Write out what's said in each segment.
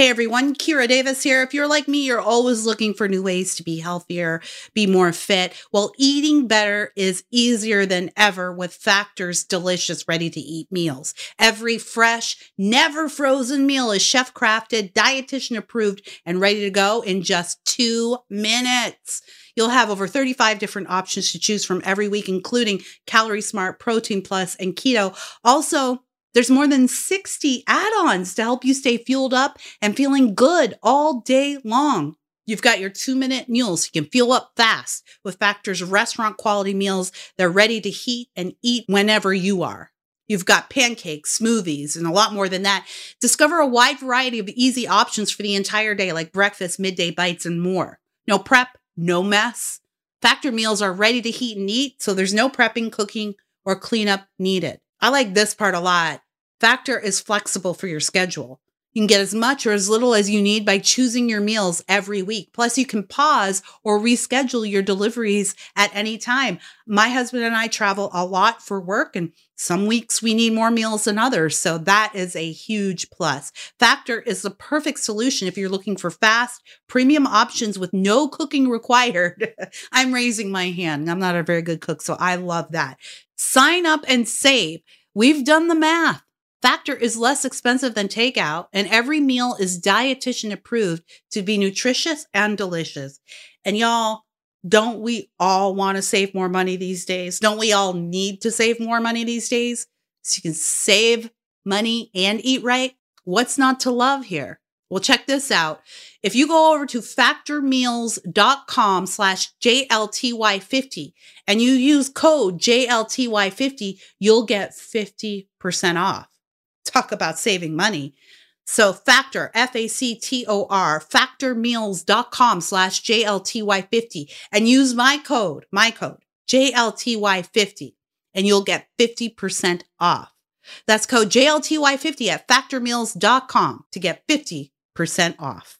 Hey everyone, Kira Davis here. If you're like me, you're always looking for new ways to be healthier, be more fit. Well, eating better is easier than ever with Factor's delicious, ready to eat meals. Every fresh, never frozen meal is chef crafted, dietitian approved, and ready to go in just two minutes. You'll have over 35 different options to choose from every week, including Calorie Smart, Protein Plus, and Keto. Also, there's more than 60 add ons to help you stay fueled up and feeling good all day long. You've got your two minute meals. You can fuel up fast with Factor's restaurant quality meals. They're ready to heat and eat whenever you are. You've got pancakes, smoothies, and a lot more than that. Discover a wide variety of easy options for the entire day, like breakfast, midday bites, and more. No prep, no mess. Factor meals are ready to heat and eat, so there's no prepping, cooking, or cleanup needed. I like this part a lot. Factor is flexible for your schedule. You can get as much or as little as you need by choosing your meals every week. Plus, you can pause or reschedule your deliveries at any time. My husband and I travel a lot for work, and some weeks we need more meals than others. So, that is a huge plus. Factor is the perfect solution if you're looking for fast, premium options with no cooking required. I'm raising my hand. I'm not a very good cook, so I love that. Sign up and save. We've done the math. Factor is less expensive than takeout, and every meal is dietitian approved to be nutritious and delicious. And y'all, don't we all want to save more money these days? Don't we all need to save more money these days? So you can save money and eat right? What's not to love here? Well, check this out. If you go over to factormeals.com slash JLTY50 and you use code JLTY50, you'll get 50% off. Talk about saving money. So factor, F-A-C-T-O-R, factormeals.com slash JLTY50 and use my code, my code, JLTY50 and you'll get 50% off. That's code JLTY50 at factormeals.com to get 50% off.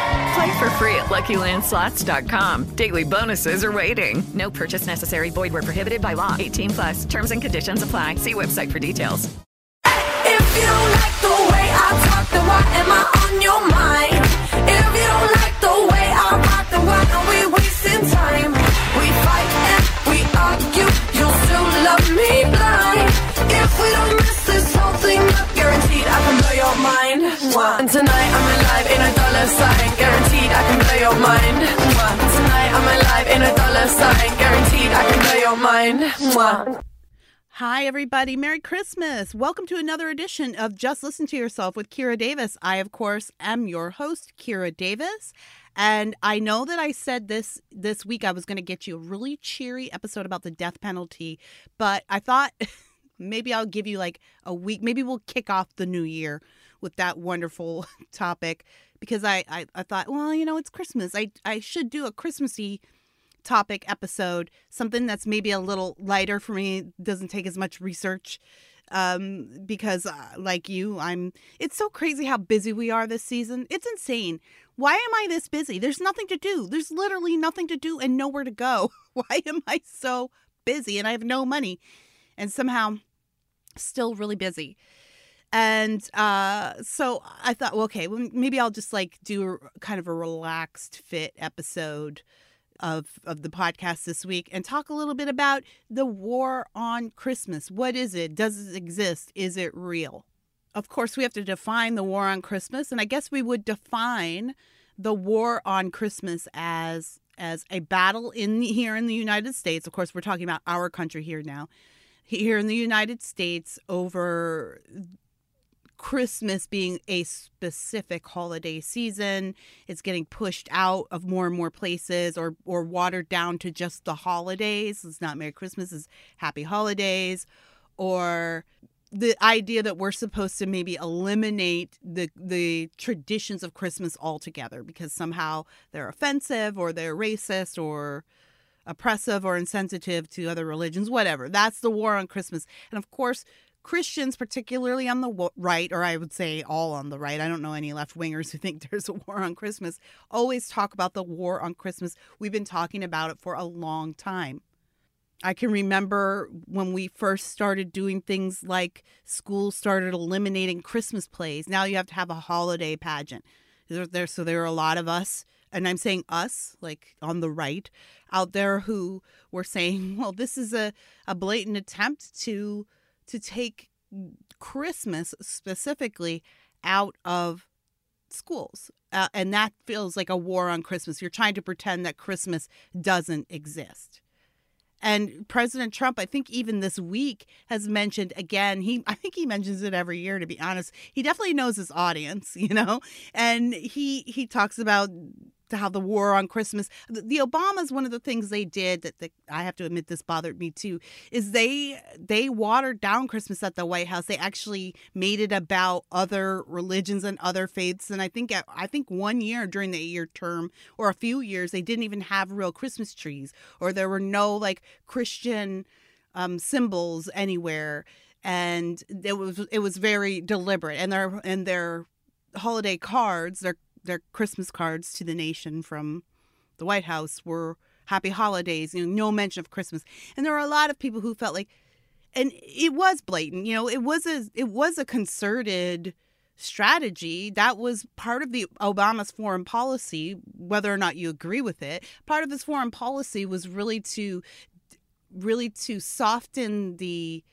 Play for free at LuckyLandSlots.com. Daily bonuses are waiting. No purchase necessary. Void where prohibited by law. 18 plus. Terms and conditions apply. See website for details. If you don't like the way I talk, then why am I on your mind? If you don't like the way I rock, then why are we wasting time? We fight and we argue. You'll still love me blind. If we don't mess this whole thing up, guaranteed I can blow your mind. And tonight I'm alive in a dollar sign. Guaranteed I can blow your mind. Tonight I'm alive in a dollar sign. Guaranteed I can blow your mind. Hi, everybody. Merry Christmas. Welcome to another edition of Just Listen to Yourself with Kira Davis. I, of course, am your host, Kira Davis. And I know that I said this this week I was going to get you a really cheery episode about the death penalty, but I thought maybe I'll give you like a week. Maybe we'll kick off the new year with that wonderful topic because I, I, I thought, well, you know, it's Christmas. I, I should do a Christmassy topic episode, something that's maybe a little lighter for me, doesn't take as much research. Um, because uh, like you, I'm. It's so crazy how busy we are this season. It's insane. Why am I this busy? There's nothing to do. There's literally nothing to do and nowhere to go. Why am I so busy and I have no money, and somehow still really busy? And uh, so I thought, well, okay, well, maybe I'll just like do a, kind of a relaxed fit episode of of the podcast this week and talk a little bit about the war on Christmas. What is it? Does it exist? Is it real? Of course, we have to define the war on Christmas, and I guess we would define the war on Christmas as as a battle in here in the United States. Of course, we're talking about our country here now. Here in the United States over Christmas being a specific holiday season. It's getting pushed out of more and more places or or watered down to just the holidays. It's not Merry Christmas, it's Happy Holidays or the idea that we're supposed to maybe eliminate the the traditions of Christmas altogether because somehow they're offensive or they're racist or oppressive or insensitive to other religions, whatever. That's the war on Christmas. And of course, Christians, particularly on the right, or I would say all on the right, I don't know any left wingers who think there's a war on Christmas, always talk about the war on Christmas. We've been talking about it for a long time. I can remember when we first started doing things like schools started eliminating Christmas plays. Now you have to have a holiday pageant. There, there, so there are a lot of us, and I'm saying us, like on the right, out there who were saying, well, this is a, a blatant attempt to to take Christmas specifically out of schools. Uh, and that feels like a war on Christmas. You're trying to pretend that Christmas doesn't exist. And President Trump, I think even this week has mentioned again, he I think he mentions it every year to be honest. He definitely knows his audience, you know. And he he talks about how the war on Christmas, the, the Obamas, one of the things they did that the, I have to admit this bothered me too, is they they watered down Christmas at the White House. They actually made it about other religions and other faiths. And I think I think one year during the eight year term or a few years, they didn't even have real Christmas trees, or there were no like Christian um, symbols anywhere. And it was it was very deliberate, and their and their holiday cards, their their Christmas cards to the nation from the White House were happy holidays, you know, no mention of Christmas. And there were a lot of people who felt like and it was blatant, you know, it was a it was a concerted strategy that was part of the Obama's foreign policy whether or not you agree with it part of his foreign policy was really to really to soften the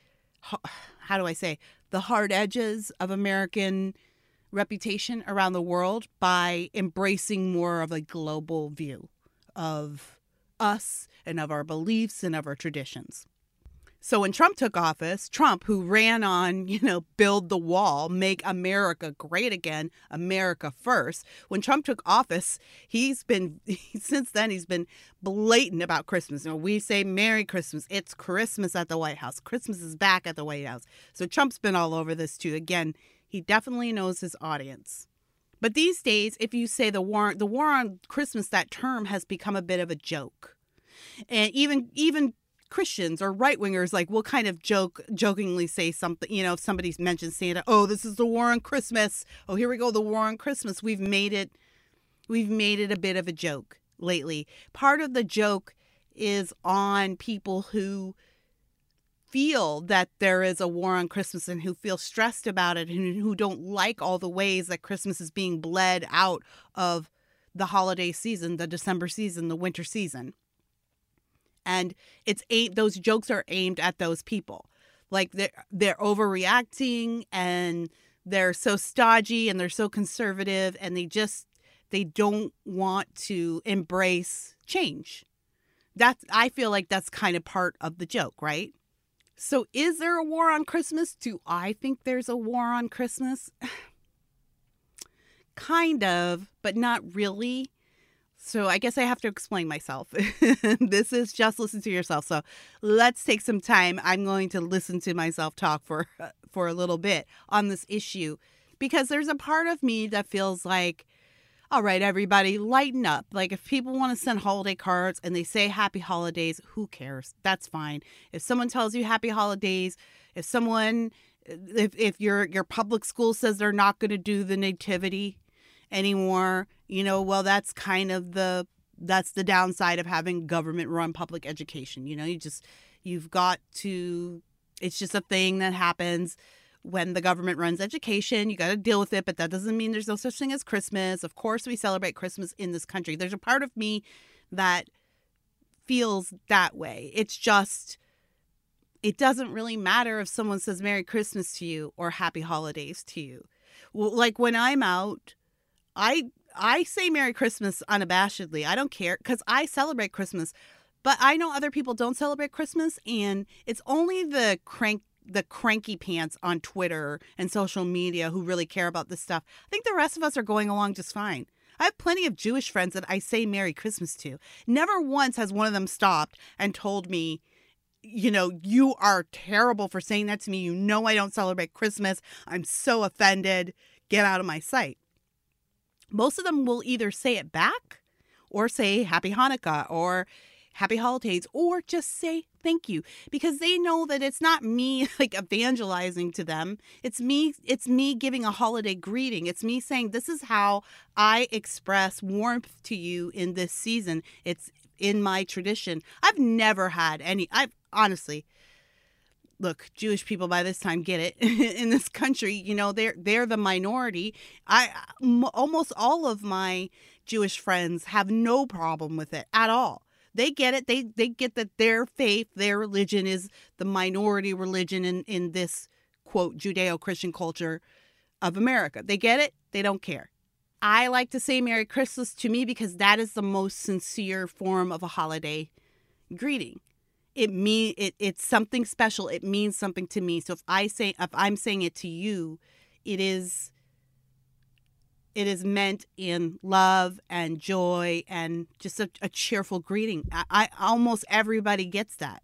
how do I say the hard edges of American reputation around the world by embracing more of a global view of us and of our beliefs and of our traditions. So when Trump took office, Trump, who ran on, you know, build the wall, make America great again, America first, when Trump took office, he's been, since then, he's been blatant about Christmas. You know, we say Merry Christmas. It's Christmas at the White House. Christmas is back at the White House. So Trump's been all over this too. Again, he definitely knows his audience. But these days, if you say the war the war on Christmas, that term has become a bit of a joke. And even even Christians or right wingers like will kind of joke jokingly say something, you know, if somebody mentions Santa, oh, this is the war on Christmas. Oh, here we go, the war on Christmas. We've made it we've made it a bit of a joke lately. Part of the joke is on people who feel that there is a war on Christmas and who feel stressed about it and who don't like all the ways that Christmas is being bled out of the holiday season, the December season, the winter season. And it's eight those jokes are aimed at those people. Like they're they're overreacting and they're so stodgy and they're so conservative and they just they don't want to embrace change. That's I feel like that's kind of part of the joke, right? So, is there a war on Christmas? Do I think there's a war on Christmas? kind of, but not really. So, I guess I have to explain myself. this is just listen to yourself. So, let's take some time. I'm going to listen to myself talk for for a little bit on this issue because there's a part of me that feels like all right, everybody, lighten up. Like, if people want to send holiday cards and they say happy holidays, who cares? That's fine. If someone tells you happy holidays, if someone, if, if your, your public school says they're not going to do the nativity anymore, you know, well, that's kind of the, that's the downside of having government run public education. You know, you just, you've got to, it's just a thing that happens when the government runs education. You got to deal with it, but that doesn't mean there's no such thing as Christmas. Of course, we celebrate Christmas in this country. There's a part of me that feels that way. It's just, it doesn't really matter if someone says Merry Christmas to you or Happy Holidays to you. Like when I'm out, I I say Merry Christmas unabashedly. I don't care because I celebrate Christmas. But I know other people don't celebrate Christmas, and it's only the crank the cranky pants on Twitter and social media who really care about this stuff. I think the rest of us are going along just fine. I have plenty of Jewish friends that I say Merry Christmas to. Never once has one of them stopped and told me, you know, you are terrible for saying that to me. You know, I don't celebrate Christmas. I'm so offended. Get out of my sight. Most of them will either say it back or say Happy Hanukkah or happy holidays or just say thank you because they know that it's not me like evangelizing to them. It's me it's me giving a holiday greeting. It's me saying this is how i express warmth to you in this season. It's in my tradition. I've never had any i've honestly look jewish people by this time get it. In this country you know they're they're the minority. I m- almost all of my jewish friends have no problem with it at all they get it they they get that their faith their religion is the minority religion in in this quote judeo-christian culture of america. They get it they don't care. I like to say merry christmas to me because that is the most sincere form of a holiday greeting. It mean it it's something special. It means something to me. So if i say if i'm saying it to you it is it is meant in love and joy and just a, a cheerful greeting I, I almost everybody gets that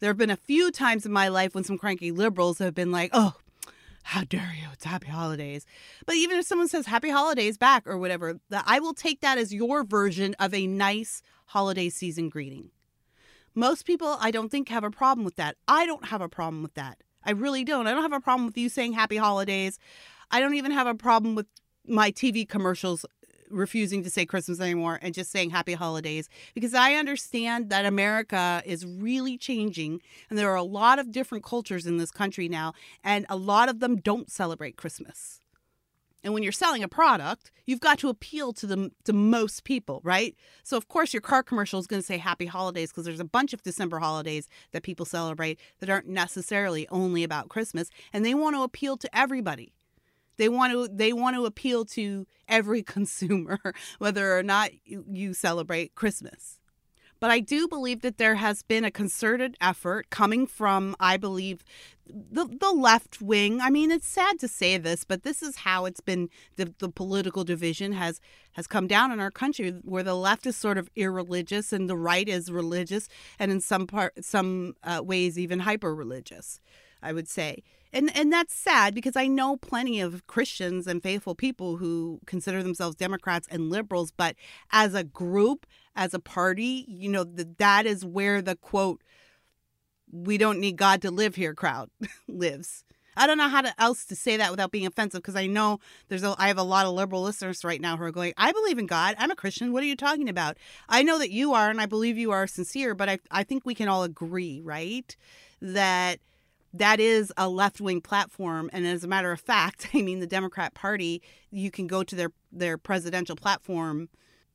there have been a few times in my life when some cranky liberals have been like oh how dare you it's happy holidays but even if someone says happy holidays back or whatever that i will take that as your version of a nice holiday season greeting most people, I don't think, have a problem with that. I don't have a problem with that. I really don't. I don't have a problem with you saying happy holidays. I don't even have a problem with my TV commercials refusing to say Christmas anymore and just saying happy holidays because I understand that America is really changing and there are a lot of different cultures in this country now and a lot of them don't celebrate Christmas. And when you're selling a product, you've got to appeal to the to most people, right? So of course your car commercial is going to say happy holidays because there's a bunch of December holidays that people celebrate that aren't necessarily only about Christmas and they want to appeal to everybody. They want to they want to appeal to every consumer whether or not you, celebrate Christmas. But I do believe that there has been a concerted effort coming from, I believe, the, the left wing. I mean, it's sad to say this, but this is how it's been. The, the political division has has come down in our country, where the left is sort of irreligious and the right is religious, and in some part, some uh, ways, even hyper religious. I would say. And and that's sad because I know plenty of Christians and faithful people who consider themselves Democrats and liberals, but as a group, as a party, you know, the, that is where the quote we don't need God to live here crowd lives. I don't know how to, else to say that without being offensive because I know there's a, I have a lot of liberal listeners right now who are going, I believe in God. I'm a Christian. What are you talking about? I know that you are, and I believe you are sincere, but I, I think we can all agree, right? That that is a left wing platform. And as a matter of fact, I mean, the Democrat Party, you can go to their, their presidential platform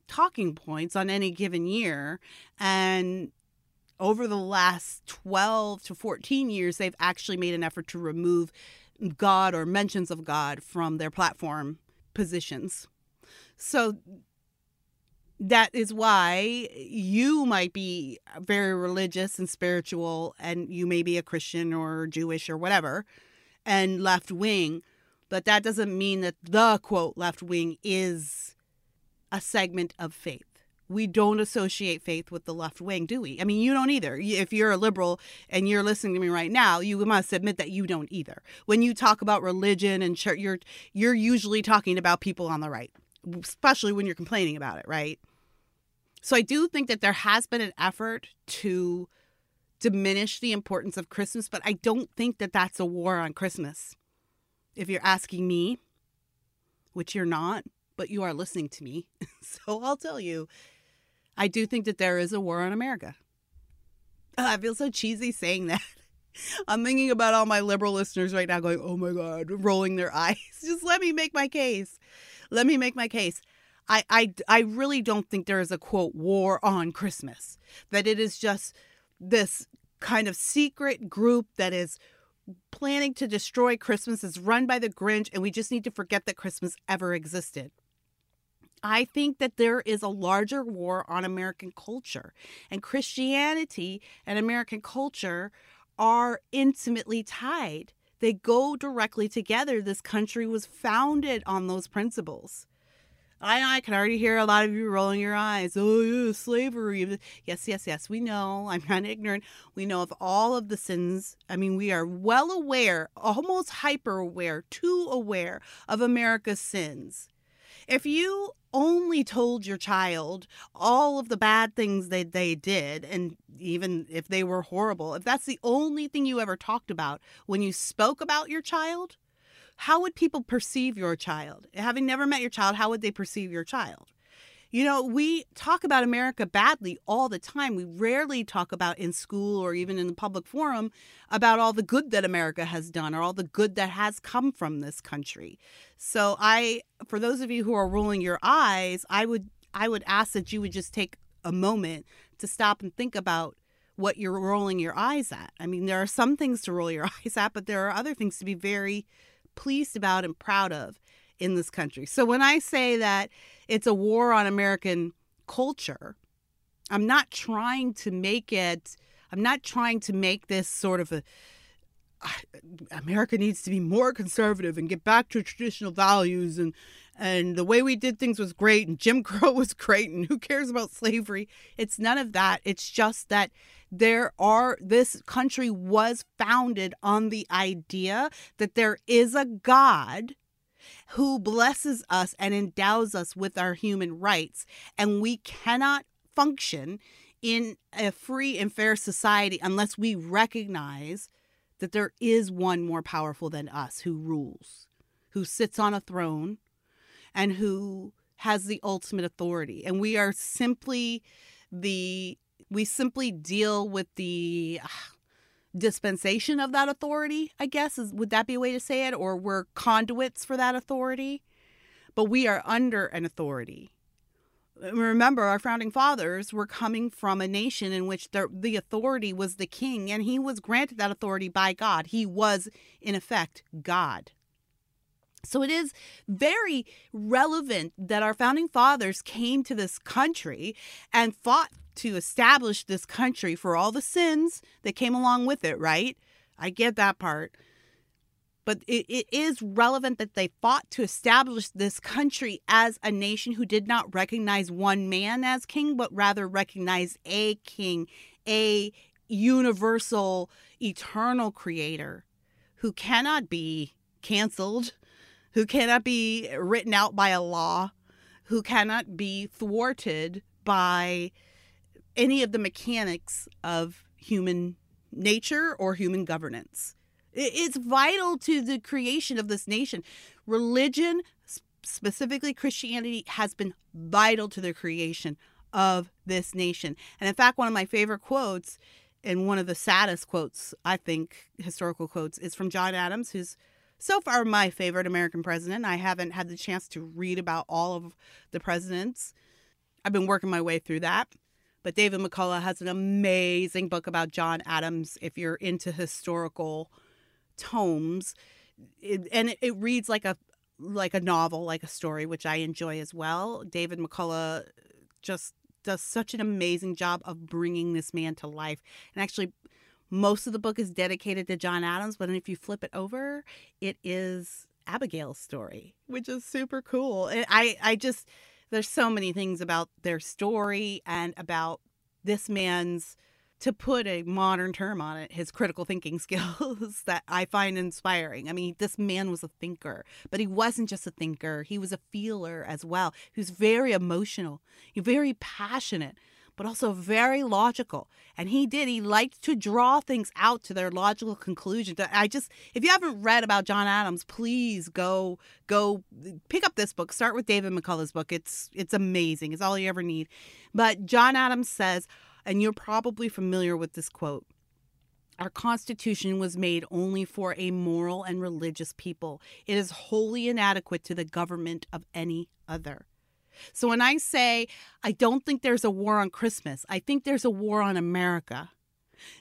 talking points on any given year. And over the last 12 to 14 years, they've actually made an effort to remove God or mentions of God from their platform positions. So that is why you might be very religious and spiritual, and you may be a Christian or Jewish or whatever, and left wing, but that doesn't mean that the quote left wing is a segment of faith. We don't associate faith with the left wing, do we? I mean, you don't either. If you're a liberal and you're listening to me right now, you must admit that you don't either. When you talk about religion and church, you're you're usually talking about people on the right, especially when you're complaining about it, right? So I do think that there has been an effort to diminish the importance of Christmas, but I don't think that that's a war on Christmas. If you're asking me, which you're not, but you are listening to me, so I'll tell you, I do think that there is a war on America. I feel so cheesy saying that. I'm thinking about all my liberal listeners right now going, oh my God, rolling their eyes. Just let me make my case. Let me make my case. I, I, I really don't think there is a quote war on Christmas, that it is just this kind of secret group that is planning to destroy Christmas, is run by the Grinch, and we just need to forget that Christmas ever existed. I think that there is a larger war on American culture, and Christianity and American culture are intimately tied. They go directly together. This country was founded on those principles. I, I can already hear a lot of you rolling your eyes. Oh, yeah, slavery. Yes, yes, yes. We know. I'm not ignorant. We know of all of the sins. I mean, we are well aware, almost hyper aware, too aware of America's sins. If you only told your child all of the bad things that they did, and even if they were horrible, if that's the only thing you ever talked about when you spoke about your child, how would people perceive your child? Having never met your child, how would they perceive your child? You know, we talk about America badly all the time. We rarely talk about in school or even in the public forum about all the good that America has done or all the good that has come from this country. So I for those of you who are rolling your eyes, I would I would ask that you would just take a moment to stop and think about what you're rolling your eyes at. I mean, there are some things to roll your eyes at, but there are other things to be very pleased about and proud of in this country. So when I say that it's a war on American culture, I'm not trying to make it, I'm not trying to make this sort of a, America needs to be more conservative and get back to traditional values and and the way we did things was great and Jim Crow was great and who cares about slavery? It's none of that. It's just that there are this country was founded on the idea that there is a God who blesses us and endows us with our human rights and we cannot function in a free and fair society unless we recognize that there is one more powerful than us who rules, who sits on a throne, and who has the ultimate authority. And we are simply the, we simply deal with the uh, dispensation of that authority, I guess. Is, would that be a way to say it? Or we're conduits for that authority? But we are under an authority remember our founding fathers were coming from a nation in which the, the authority was the king and he was granted that authority by god he was in effect god so it is very relevant that our founding fathers came to this country and fought to establish this country for all the sins that came along with it right? I get that part. But it, it is relevant that they fought to establish this country as a nation who did not recognize one man as king, but rather recognize a king, a universal, eternal creator who cannot be canceled, who cannot be written out by a law, who cannot be thwarted by any of the mechanics of human nature or human governance. It's vital to the creation of this nation. Religion, specifically Christianity, has been vital to the creation of this nation. And in fact, one of my favorite quotes, and one of the saddest quotes, I think, historical quotes, is from John Adams, who's so far my favorite American president. I haven't had the chance to read about all of the presidents. I've been working my way through that. But David McCullough has an amazing book about John Adams if you're into historical tomes. It, and it, it reads like a like a novel like a story which i enjoy as well. David McCullough just does such an amazing job of bringing this man to life. And actually most of the book is dedicated to John Adams but if you flip it over it is abigail's story which is super cool. I i just there's so many things about their story and about this man's to put a modern term on it, his critical thinking skills that I find inspiring. I mean, this man was a thinker, but he wasn't just a thinker, he was a feeler as well. He was very emotional, very passionate, but also very logical. And he did, he liked to draw things out to their logical conclusion. I just, if you haven't read about John Adams, please go, go pick up this book. Start with David McCullough's book. It's, it's amazing. It's all you ever need. But John Adams says, and you're probably familiar with this quote. Our Constitution was made only for a moral and religious people. It is wholly inadequate to the government of any other. So when I say I don't think there's a war on Christmas, I think there's a war on America.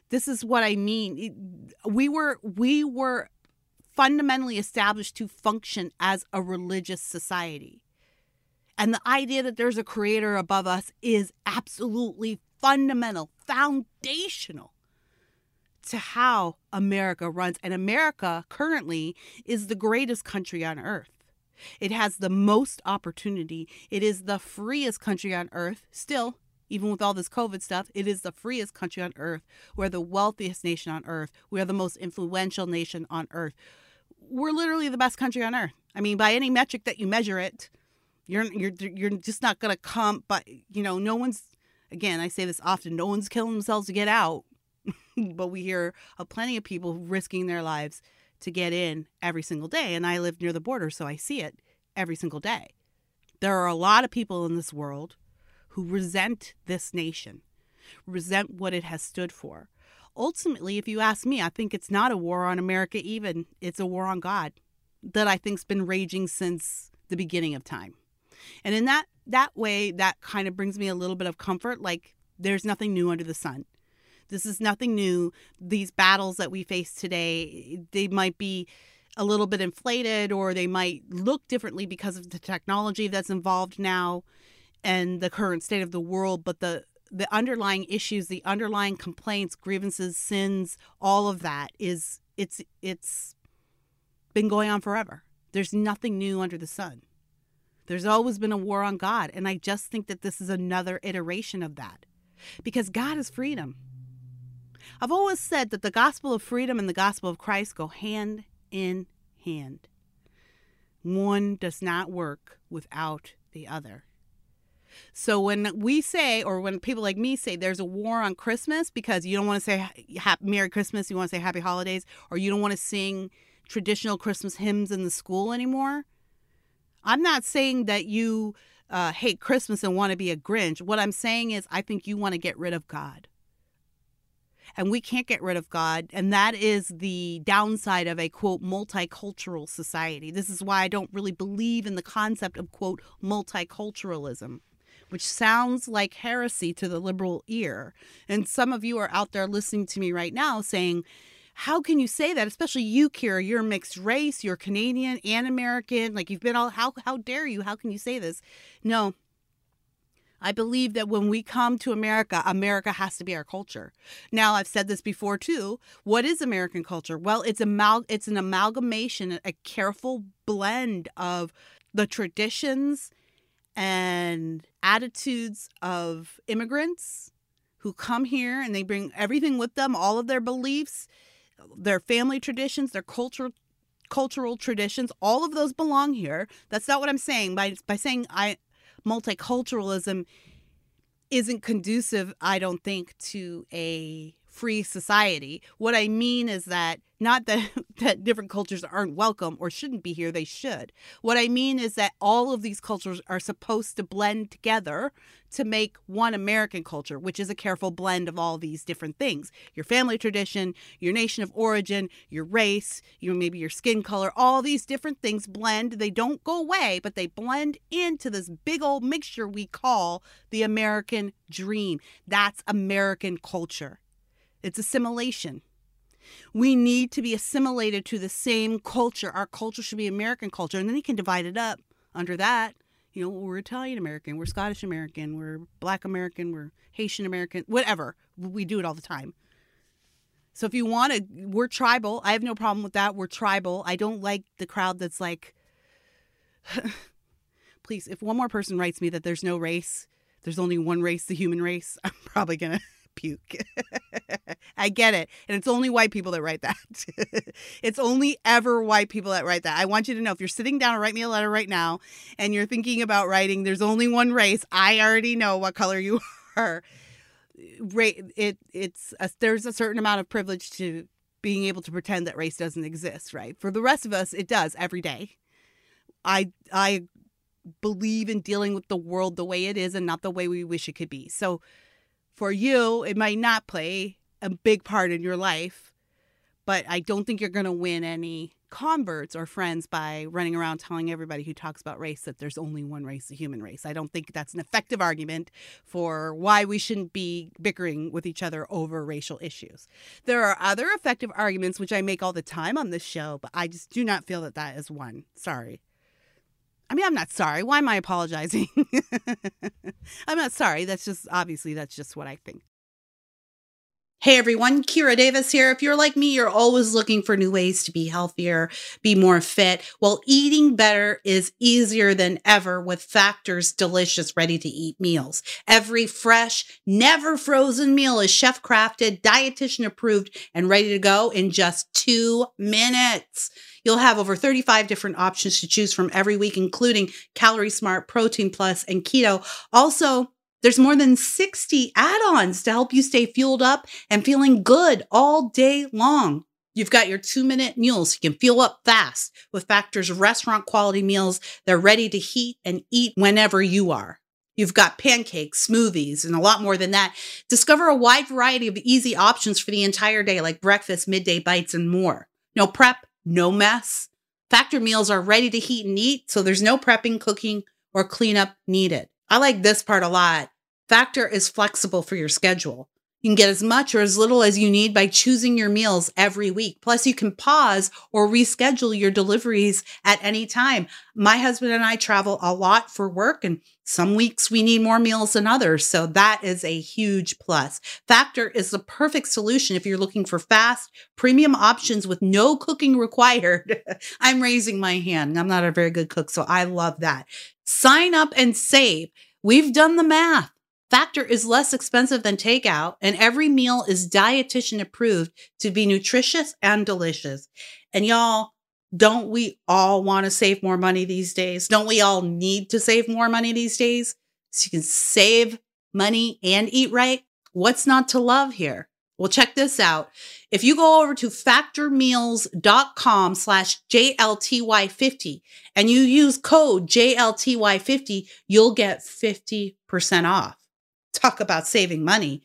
This is what I mean. We were we were fundamentally established to function as a religious society. And the idea that there's a creator above us is absolutely fundamental, foundational to how America runs. And America currently is the greatest country on earth. It has the most opportunity. It is the freest country on earth. Still, even with all this COVID stuff, it is the freest country on earth. We're the wealthiest nation on earth. We are the most influential nation on earth. We're literally the best country on earth. I mean, by any metric that you measure it, You're you're you're just not gonna come. But you know, no one's. Again, I say this often. No one's killing themselves to get out, but we hear of plenty of people risking their lives to get in every single day. And I live near the border, so I see it every single day. There are a lot of people in this world who resent this nation, resent what it has stood for. Ultimately, if you ask me, I think it's not a war on America, even. It's a war on God that I think's been raging since the beginning of time. And in that that way, that kind of brings me a little bit of comfort. Like there's nothing new under the sun. This is nothing new. These battles that we face today, they might be a little bit inflated or they might look differently because of the technology that's involved now and the current state of the world, but the the underlying issues, the underlying complaints, grievances, sins, all of that is it's it's been going on forever. There's nothing new under the sun. There's always been a war on God, and I just think that this is another iteration of that. Because God is freedom. I've always said that the gospel of freedom and the gospel of Christ go hand in hand. One does not work without the other. So when we say, or when people like me say, there's a war on Christmas because you don't want to say Merry Christmas, you want to say Happy Holidays, or you don't want to sing traditional Christmas hymns in the school anymore. I'm not saying that you uh, hate Christmas and want to be a Grinch. What I'm saying is, I think you want to get rid of God. And we can't get rid of God. And that is the downside of a quote multicultural society. This is why I don't really believe in the concept of quote multiculturalism which sounds like heresy to the liberal ear. And some of you are out there listening to me right now saying, how can you say that? Especially you, Kira. You're mixed race. You're Canadian and American. Like you've been all. How how dare you? How can you say this? No. I believe that when we come to America, America has to be our culture. Now, I've said this before too. What is American culture? Well, it's amal- it's an amalgamation, a careful blend of the traditions and attitudes of immigrants who come here and they bring everything with them, all of their beliefs, their family traditions, their cultural cultural traditions, all of those belong here. That's not what I'm saying by by saying I multiculturalism isn't conducive, I don't think, to a free society. What I mean is that not that, that different cultures aren't welcome or shouldn't be here, they should. What I mean is that all of these cultures are supposed to blend together to make one American culture, which is a careful blend of all these different things your family tradition, your nation of origin, your race, your, maybe your skin color, all these different things blend. They don't go away, but they blend into this big old mixture we call the American dream. That's American culture. It's assimilation. We need to be assimilated to the same culture. Our culture should be American culture, and then you can divide it up under that. You know, we're Italian American, we're Scottish American, we're Black American, we're Haitian American, whatever. We do it all the time. So if you want to, we're tribal. I have no problem with that. We're tribal. I don't like the crowd that's like, please, if one more person writes me that there's no race, there's only one race, the human race, I'm probably going to puke. I get it. And it's only white people that write that. it's only ever white people that write that. I want you to know if you're sitting down and write me a letter right now and you're thinking about writing, there's only one race, I already know what color you are. It, it's a, there's a certain amount of privilege to being able to pretend that race doesn't exist, right? For the rest of us, it does every day. I I believe in dealing with the world the way it is and not the way we wish it could be. So for you, it might not play a big part in your life, but I don't think you're going to win any converts or friends by running around telling everybody who talks about race that there's only one race, the human race. I don't think that's an effective argument for why we shouldn't be bickering with each other over racial issues. There are other effective arguments which I make all the time on this show, but I just do not feel that that is one. Sorry. I mean, I'm not sorry. Why am I apologizing? I'm not sorry. That's just obviously that's just what I think. Hey everyone, Kira Davis here. If you're like me, you're always looking for new ways to be healthier, be more fit. Well, eating better is easier than ever with Factor's delicious, ready to eat meals. Every fresh, never frozen meal is chef crafted, dietitian approved, and ready to go in just two minutes. You'll have over 35 different options to choose from every week, including Calorie Smart, Protein Plus, and Keto. Also, there's more than 60 add ons to help you stay fueled up and feeling good all day long. You've got your two minute meals. You can fuel up fast with Factor's restaurant quality meals. They're ready to heat and eat whenever you are. You've got pancakes, smoothies, and a lot more than that. Discover a wide variety of easy options for the entire day, like breakfast, midday bites, and more. No prep, no mess. Factor meals are ready to heat and eat, so there's no prepping, cooking, or cleanup needed. I like this part a lot. Factor is flexible for your schedule. You can get as much or as little as you need by choosing your meals every week. Plus, you can pause or reschedule your deliveries at any time. My husband and I travel a lot for work, and some weeks we need more meals than others. So, that is a huge plus. Factor is the perfect solution if you're looking for fast, premium options with no cooking required. I'm raising my hand. I'm not a very good cook, so I love that. Sign up and save. We've done the math. Factor is less expensive than takeout, and every meal is dietitian approved to be nutritious and delicious. And y'all, don't we all want to save more money these days? Don't we all need to save more money these days? So you can save money and eat right? What's not to love here? Well, check this out. If you go over to factormeals.com slash JLTY50 and you use code JLTY50, you'll get 50% off talk about saving money.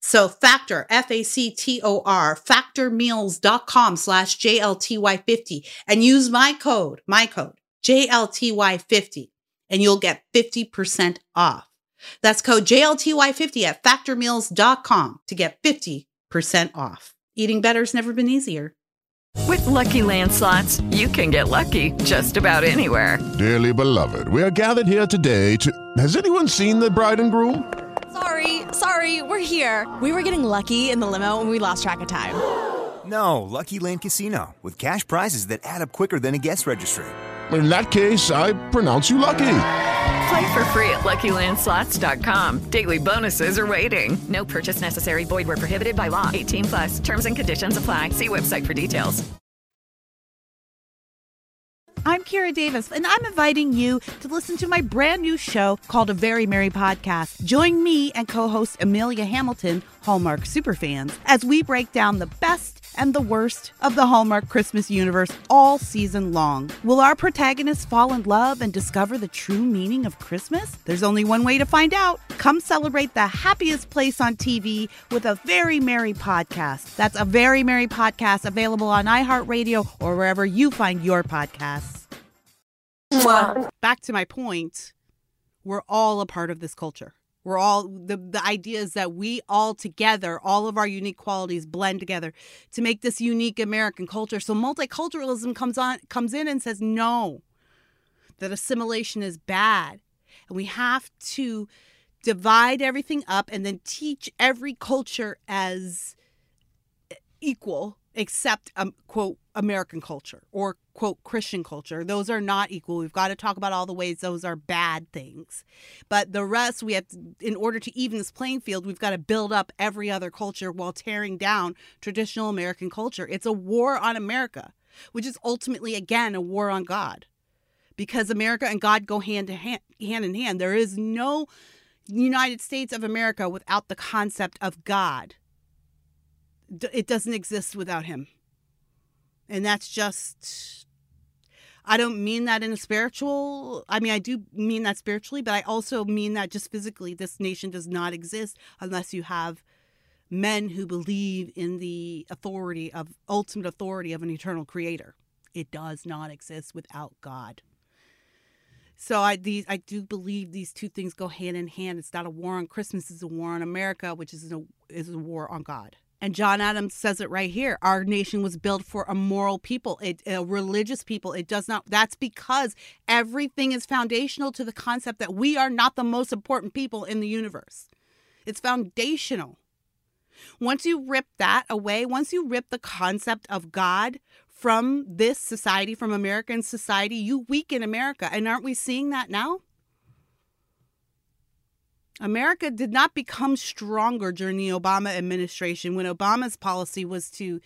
So factor, F-A-C-T-O-R, factormeals.com slash JLTY50 and use my code, my code, JLTY50 and you'll get 50% off. That's code JLTY50 at factormeals.com to get 50% off. Eating better's never been easier. With Lucky Land slots, you can get lucky just about anywhere. Dearly beloved, we are gathered here today to. Has anyone seen the bride and groom? Sorry, sorry, we're here. We were getting lucky in the limo and we lost track of time. No, Lucky Land Casino, with cash prizes that add up quicker than a guest registry. In that case, I pronounce you lucky. Play for free at LuckyLandSlots.com. Daily bonuses are waiting. No purchase necessary. Void where prohibited by law. 18 plus. Terms and conditions apply. See website for details. I'm Kira Davis, and I'm inviting you to listen to my brand new show called A Very Merry Podcast. Join me and co host Amelia Hamilton, Hallmark Superfans, as we break down the best and the worst of the Hallmark Christmas universe all season long. Will our protagonists fall in love and discover the true meaning of Christmas? There's only one way to find out. Come celebrate the happiest place on TV with a Very Merry Podcast. That's a Very Merry Podcast available on iHeartRadio or wherever you find your podcasts. Back to my point, we're all a part of this culture. We're all the the idea is that we all together, all of our unique qualities blend together to make this unique American culture. So multiculturalism comes on comes in and says no. That assimilation is bad. And we have to divide everything up and then teach every culture as eh, equal except um, quote American culture or quote Christian culture. Those are not equal. We've got to talk about all the ways those are bad things. But the rest we have to, in order to even this playing field, we've got to build up every other culture while tearing down traditional American culture. It's a war on America, which is ultimately again a war on God. Because America and God go hand to hand hand in hand. There is no United States of America without the concept of God it doesn't exist without him. And that's just I don't mean that in a spiritual I mean I do mean that spiritually, but I also mean that just physically this nation does not exist unless you have men who believe in the authority of ultimate authority of an eternal creator. It does not exist without God. So I these I do believe these two things go hand in hand. It's not a war on Christmas, it's a war on America, which is a is a war on God. And John Adams says it right here. Our nation was built for a moral people, it, a religious people. It does not, that's because everything is foundational to the concept that we are not the most important people in the universe. It's foundational. Once you rip that away, once you rip the concept of God from this society, from American society, you weaken America. And aren't we seeing that now? America did not become stronger during the Obama administration when Obama's policy was to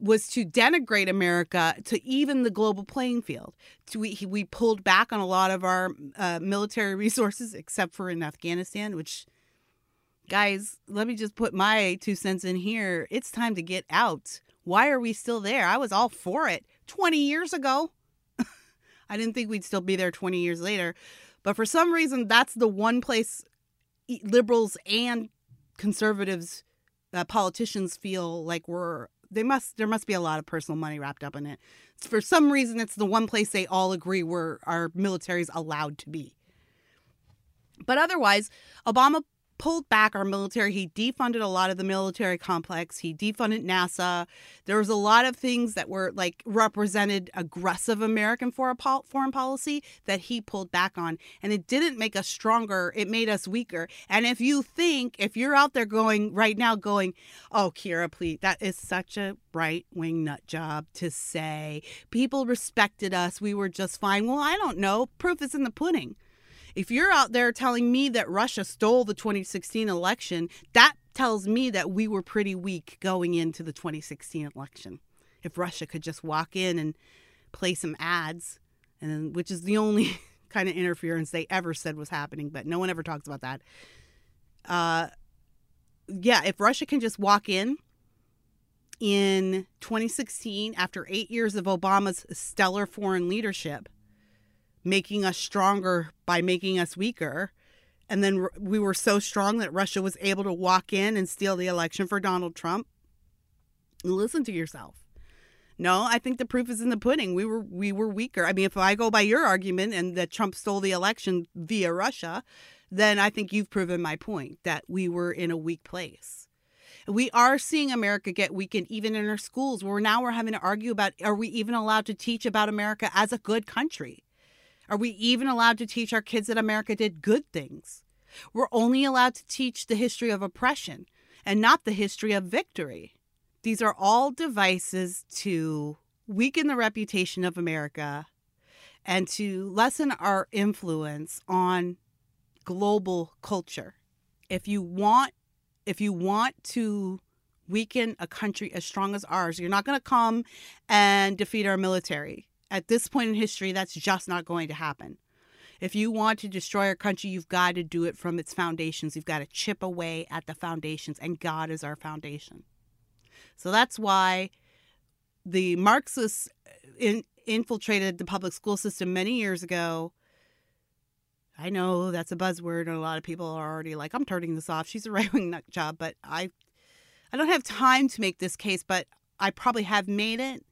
was to denigrate America to even the global playing field. We, we pulled back on a lot of our uh, military resources, except for in Afghanistan, which, guys, let me just put my two cents in here. It's time to get out. Why are we still there? I was all for it 20 years ago. I didn't think we'd still be there 20 years later. But for some reason, that's the one place liberals and conservatives, uh, politicians feel like we're they must there must be a lot of personal money wrapped up in it. For some reason, it's the one place they all agree where our military is allowed to be. But otherwise, Obama pulled back our military. He defunded a lot of the military complex. He defunded NASA. There was a lot of things that were like represented aggressive American foreign policy that he pulled back on. And it didn't make us stronger. It made us weaker. And if you think, if you're out there going right now going, oh, Kira, please, that is such a right wing nut job to say. People respected us. We were just fine. Well, I don't know. Proof is in the pudding. If you're out there telling me that Russia stole the 2016 election, that tells me that we were pretty weak going into the 2016 election. If Russia could just walk in and play some ads, and then, which is the only kind of interference they ever said was happening, but no one ever talks about that. Uh, yeah, if Russia can just walk in in 2016 after eight years of Obama's stellar foreign leadership making us stronger by making us weaker. And then we were so strong that Russia was able to walk in and steal the election for Donald Trump. Listen to yourself. No, I think the proof is in the pudding. We were we were weaker. I mean, if I go by your argument and that Trump stole the election via Russia, then I think you've proven my point that we were in a weak place. We are seeing America get weakened even in our schools where now we're having to argue about are we even allowed to teach about America as a good country? Are we even allowed to teach our kids that America did good things? We're only allowed to teach the history of oppression and not the history of victory. These are all devices to weaken the reputation of America and to lessen our influence on global culture. If you want if you want to weaken a country as strong as ours, you're not going to come and defeat our military. At this point in history, that's just not going to happen. If you want to destroy our country, you've got to do it from its foundations. You've got to chip away at the foundations, and God is our foundation. So that's why the Marxists uh, in, infiltrated the public school system many years ago. I know that's a buzzword, and a lot of people are already like, "I'm turning this off." She's a right wing nut job, but I, I don't have time to make this case, but I probably have made it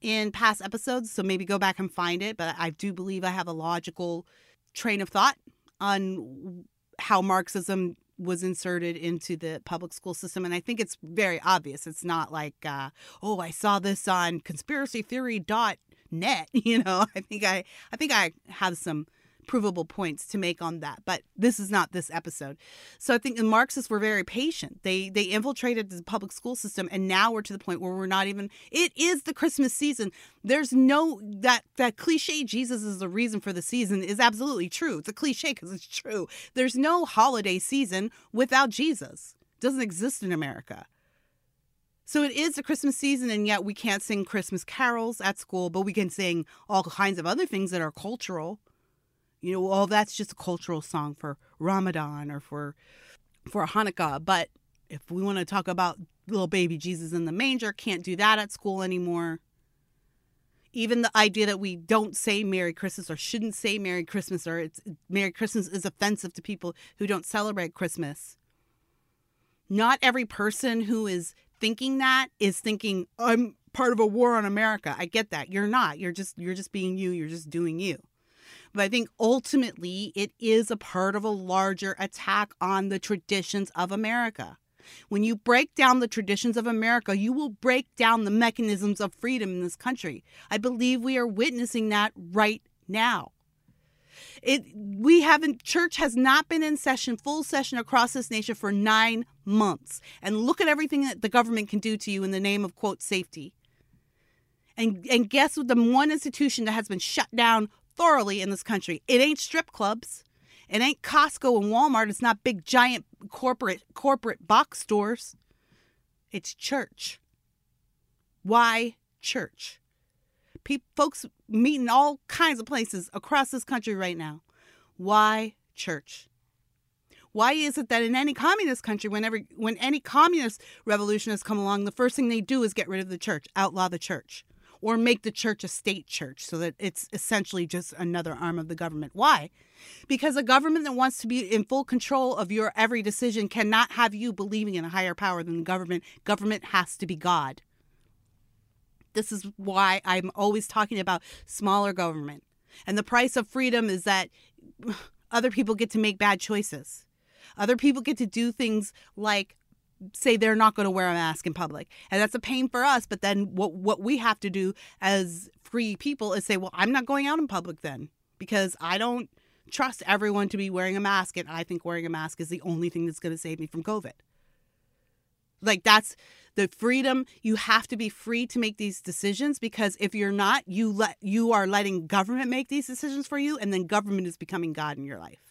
in past episodes, so maybe go back and find it. But I do believe I have a logical train of thought on how Marxism was inserted into the public school system. And I think it's very obvious. It's not like, uh, oh, I saw this on conspiracytheory.net. You know, I think I, I think I have some provable points to make on that. But this is not this episode. So I think the Marxists were very patient. They they infiltrated the public school system and now we're to the point where we're not even it is the Christmas season. There's no that that cliche Jesus is the reason for the season is absolutely true. It's a cliche because it's true. There's no holiday season without Jesus. It doesn't exist in America. So it is the Christmas season, and yet we can't sing Christmas carols at school, but we can sing all kinds of other things that are cultural you know, well, that's just a cultural song for Ramadan or for for Hanukkah. But if we want to talk about little baby Jesus in the manger, can't do that at school anymore. Even the idea that we don't say Merry Christmas or shouldn't say Merry Christmas or it's Merry Christmas is offensive to people who don't celebrate Christmas. Not every person who is thinking that is thinking I'm part of a war on America. I get that. You're not. You're just you're just being you. You're just doing you. But I think ultimately it is a part of a larger attack on the traditions of America. When you break down the traditions of America, you will break down the mechanisms of freedom in this country. I believe we are witnessing that right now. It we haven't church has not been in session, full session across this nation for 9 months. And look at everything that the government can do to you in the name of quote safety. And and guess what the one institution that has been shut down thoroughly in this country? It ain't strip clubs. It ain't Costco and Walmart. It's not big giant corporate corporate box stores. It's church. Why church? People, folks meet in all kinds of places across this country right now. Why church? Why is it that in any communist country, whenever when any communist revolution has come along, the first thing they do is get rid of the church, outlaw the church, or make the church a state church so that it's essentially just another arm of the government? Why? Because a government that wants to be in full control of your every decision cannot have you believing in a higher power than the government. Government has to be God. This is why I'm always talking about smaller government. And the price of freedom is that other people get to make bad choices. Other people get to do things like say they're not going to wear a mask in public. And that's a pain for us, but then what what we have to do as free people is say, "Well, I'm not going out in public then because I don't trust everyone to be wearing a mask and I think wearing a mask is the only thing that's going to save me from COVID." Like that's the freedom you have to be free to make these decisions because if you're not, you let you are letting government make these decisions for you and then government is becoming God in your life.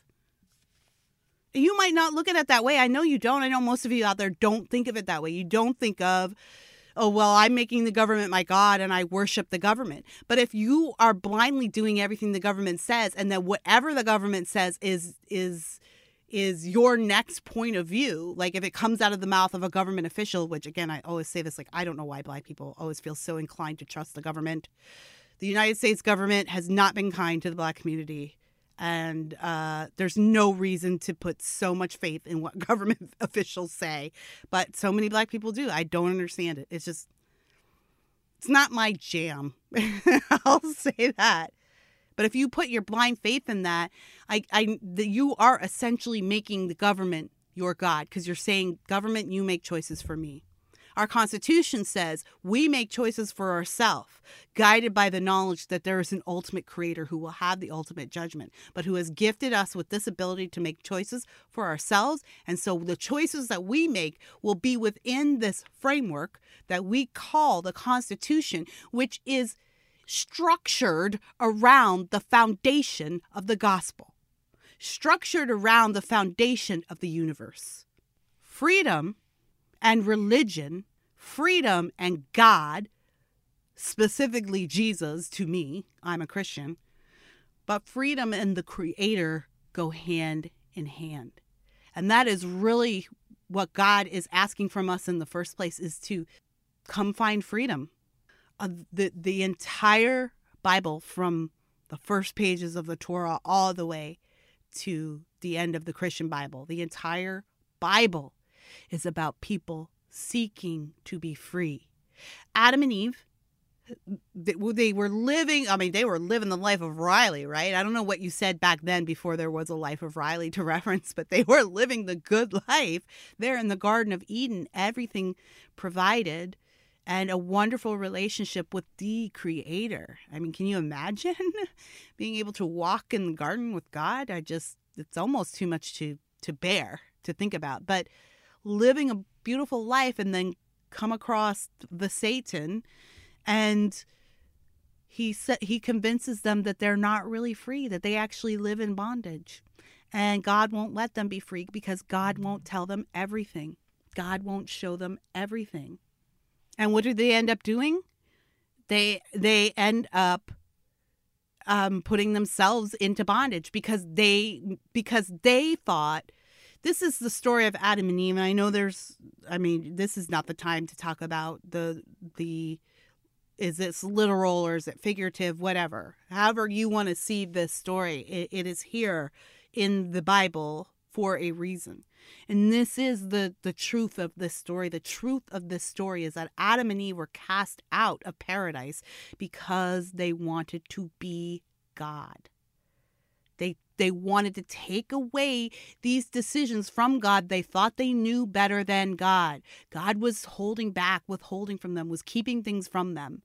You might not look at it that way. I know you don't. I know most of you out there don't think of it that way. You don't think of, oh, well, I'm making the government my God and I worship the government. But if you are blindly doing everything the government says and that whatever the government says is, is, is your next point of view. Like if it comes out of the mouth of a government official, which again, I always say this, like, I don't know why black people always feel so inclined to trust the government. The United States government has not been kind to the black community and uh, there's no reason to put so much faith in what government officials say but so many black people do. I don't understand it. It's just it's not my jam. I'll say that. But if you put your blind faith in that i i the, you are essentially making the government your god because you're saying government you make choices for me our Constitution says we make choices for ourselves, guided by the knowledge that there is an ultimate creator who will have the ultimate judgment, but who has gifted us with this ability to make choices for ourselves. And so the choices that we make will be within this framework that we call the Constitution, which is structured around the foundation of the gospel, structured around the foundation of the universe. Freedom and religion, freedom and God, specifically Jesus to me, I'm a Christian, but freedom and the Creator go hand in hand. And that is really what God is asking from us in the first place is to come find freedom. Uh, the, the entire Bible, from the first pages of the Torah all the way to the end of the Christian Bible, the entire Bible is about people seeking to be free. Adam and Eve, they were living, I mean, they were living the life of Riley, right? I don't know what you said back then before there was a life of Riley to reference, but they were living the good life there in the Garden of Eden, everything provided and a wonderful relationship with the creator. I mean, can you imagine being able to walk in the garden with God? I just it's almost too much to to bear to think about. But living a beautiful life and then come across the Satan and he sa- he convinces them that they're not really free, that they actually live in bondage. And God won't let them be free because God won't tell them everything. God won't show them everything. And what do they end up doing? They they end up um, putting themselves into bondage because they because they thought this is the story of Adam and Eve. And I know there's, I mean, this is not the time to talk about the the is this literal or is it figurative, whatever. However you want to see this story, it, it is here in the Bible for a reason. And this is the the truth of this story. The truth of this story is that Adam and Eve were cast out of paradise because they wanted to be God. They wanted to take away these decisions from God. They thought they knew better than God. God was holding back, withholding from them, was keeping things from them.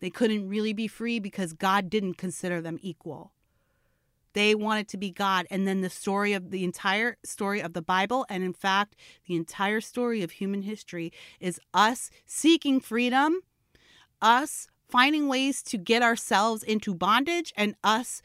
They couldn't really be free because God didn't consider them equal. They wanted to be God. And then the story of the entire story of the Bible, and in fact, the entire story of human history is us seeking freedom, us finding ways to get ourselves into bondage, and us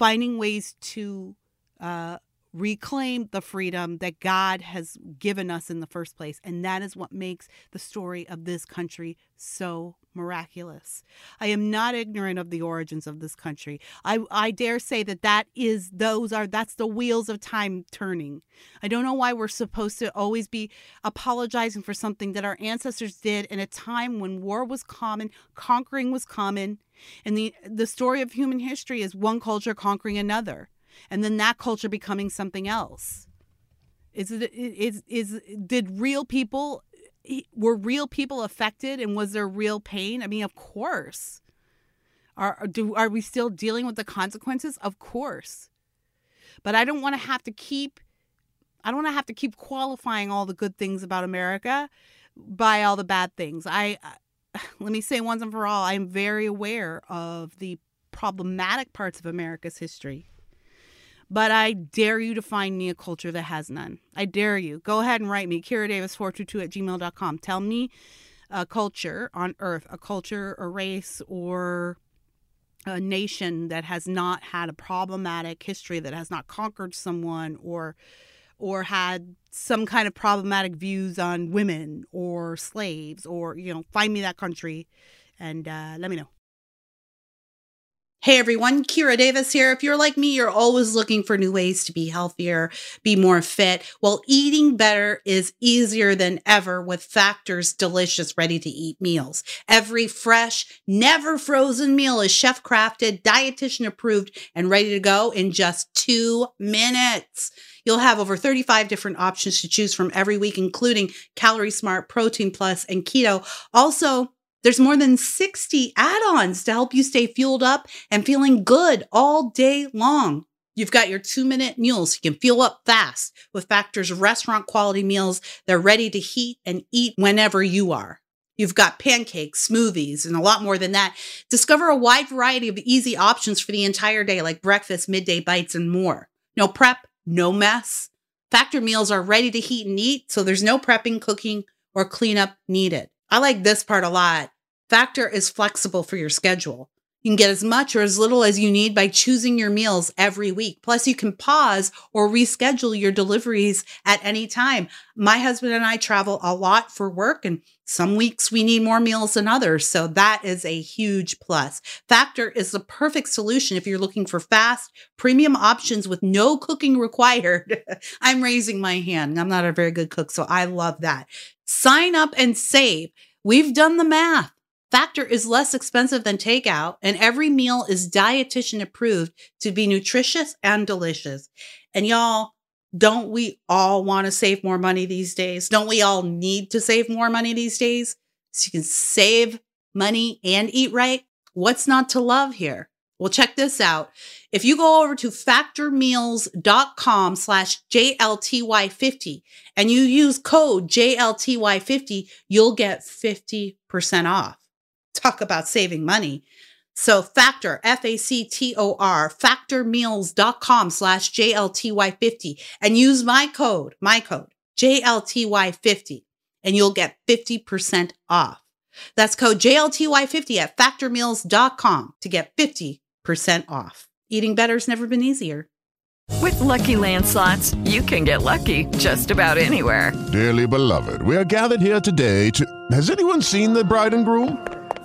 finding ways to uh, reclaim the freedom that God has given us in the first place. And that is what makes the story of this country so miraculous. I am not ignorant of the origins of this country. I, I dare say that that is, those are, that's the wheels of time turning. I don't know why we're supposed to always be apologizing for something that our ancestors did in a time when war was common, conquering was common. And the, the story of human history is one culture conquering another and then that culture becoming something else. Is it is is did real people were real people affected and was there real pain? I mean of course. Are do are we still dealing with the consequences? Of course. But i don't want to have to keep i don't want to have to keep qualifying all the good things about america by all the bad things. I let me say once and for all i'm very aware of the problematic parts of america's history but I dare you to find me a culture that has none. I dare you. Go ahead and write me, Kira Davis422 at gmail.com. Tell me a culture on earth, a culture, a race, or a nation that has not had a problematic history, that has not conquered someone or or had some kind of problematic views on women or slaves or you know find me that country and uh, let me know Hey everyone, Kira Davis here. If you're like me, you're always looking for new ways to be healthier, be more fit. Well, eating better is easier than ever with Factor's delicious, ready to eat meals. Every fresh, never frozen meal is chef crafted, dietitian approved, and ready to go in just two minutes. You'll have over 35 different options to choose from every week, including Calorie Smart, Protein Plus, and Keto. Also, there's more than 60 add ons to help you stay fueled up and feeling good all day long. You've got your two minute meals. You can fuel up fast with Factor's restaurant quality meals. They're ready to heat and eat whenever you are. You've got pancakes, smoothies, and a lot more than that. Discover a wide variety of easy options for the entire day, like breakfast, midday bites, and more. No prep, no mess. Factor meals are ready to heat and eat, so there's no prepping, cooking, or cleanup needed. I like this part a lot. Factor is flexible for your schedule. You can get as much or as little as you need by choosing your meals every week. Plus, you can pause or reschedule your deliveries at any time. My husband and I travel a lot for work, and some weeks we need more meals than others. So, that is a huge plus. Factor is the perfect solution if you're looking for fast, premium options with no cooking required. I'm raising my hand. I'm not a very good cook, so I love that. Sign up and save. We've done the math. Factor is less expensive than takeout, and every meal is dietitian approved to be nutritious and delicious. And y'all, don't we all want to save more money these days? Don't we all need to save more money these days? So you can save money and eat right? What's not to love here? Well, check this out. If you go over to factormeals.com slash JLTY50 and you use code JLTY50, you'll get 50% off talk about saving money. So factor, F-A-C-T-O-R, factormeals.com slash JLTY50 and use my code, my code, JLTY50 and you'll get 50% off. That's code JLTY50 at factormeals.com to get 50% off. Eating better's never been easier. With LuckyLand slots, you can get lucky just about anywhere. Dearly beloved, we are gathered here today to. Has anyone seen the bride and groom?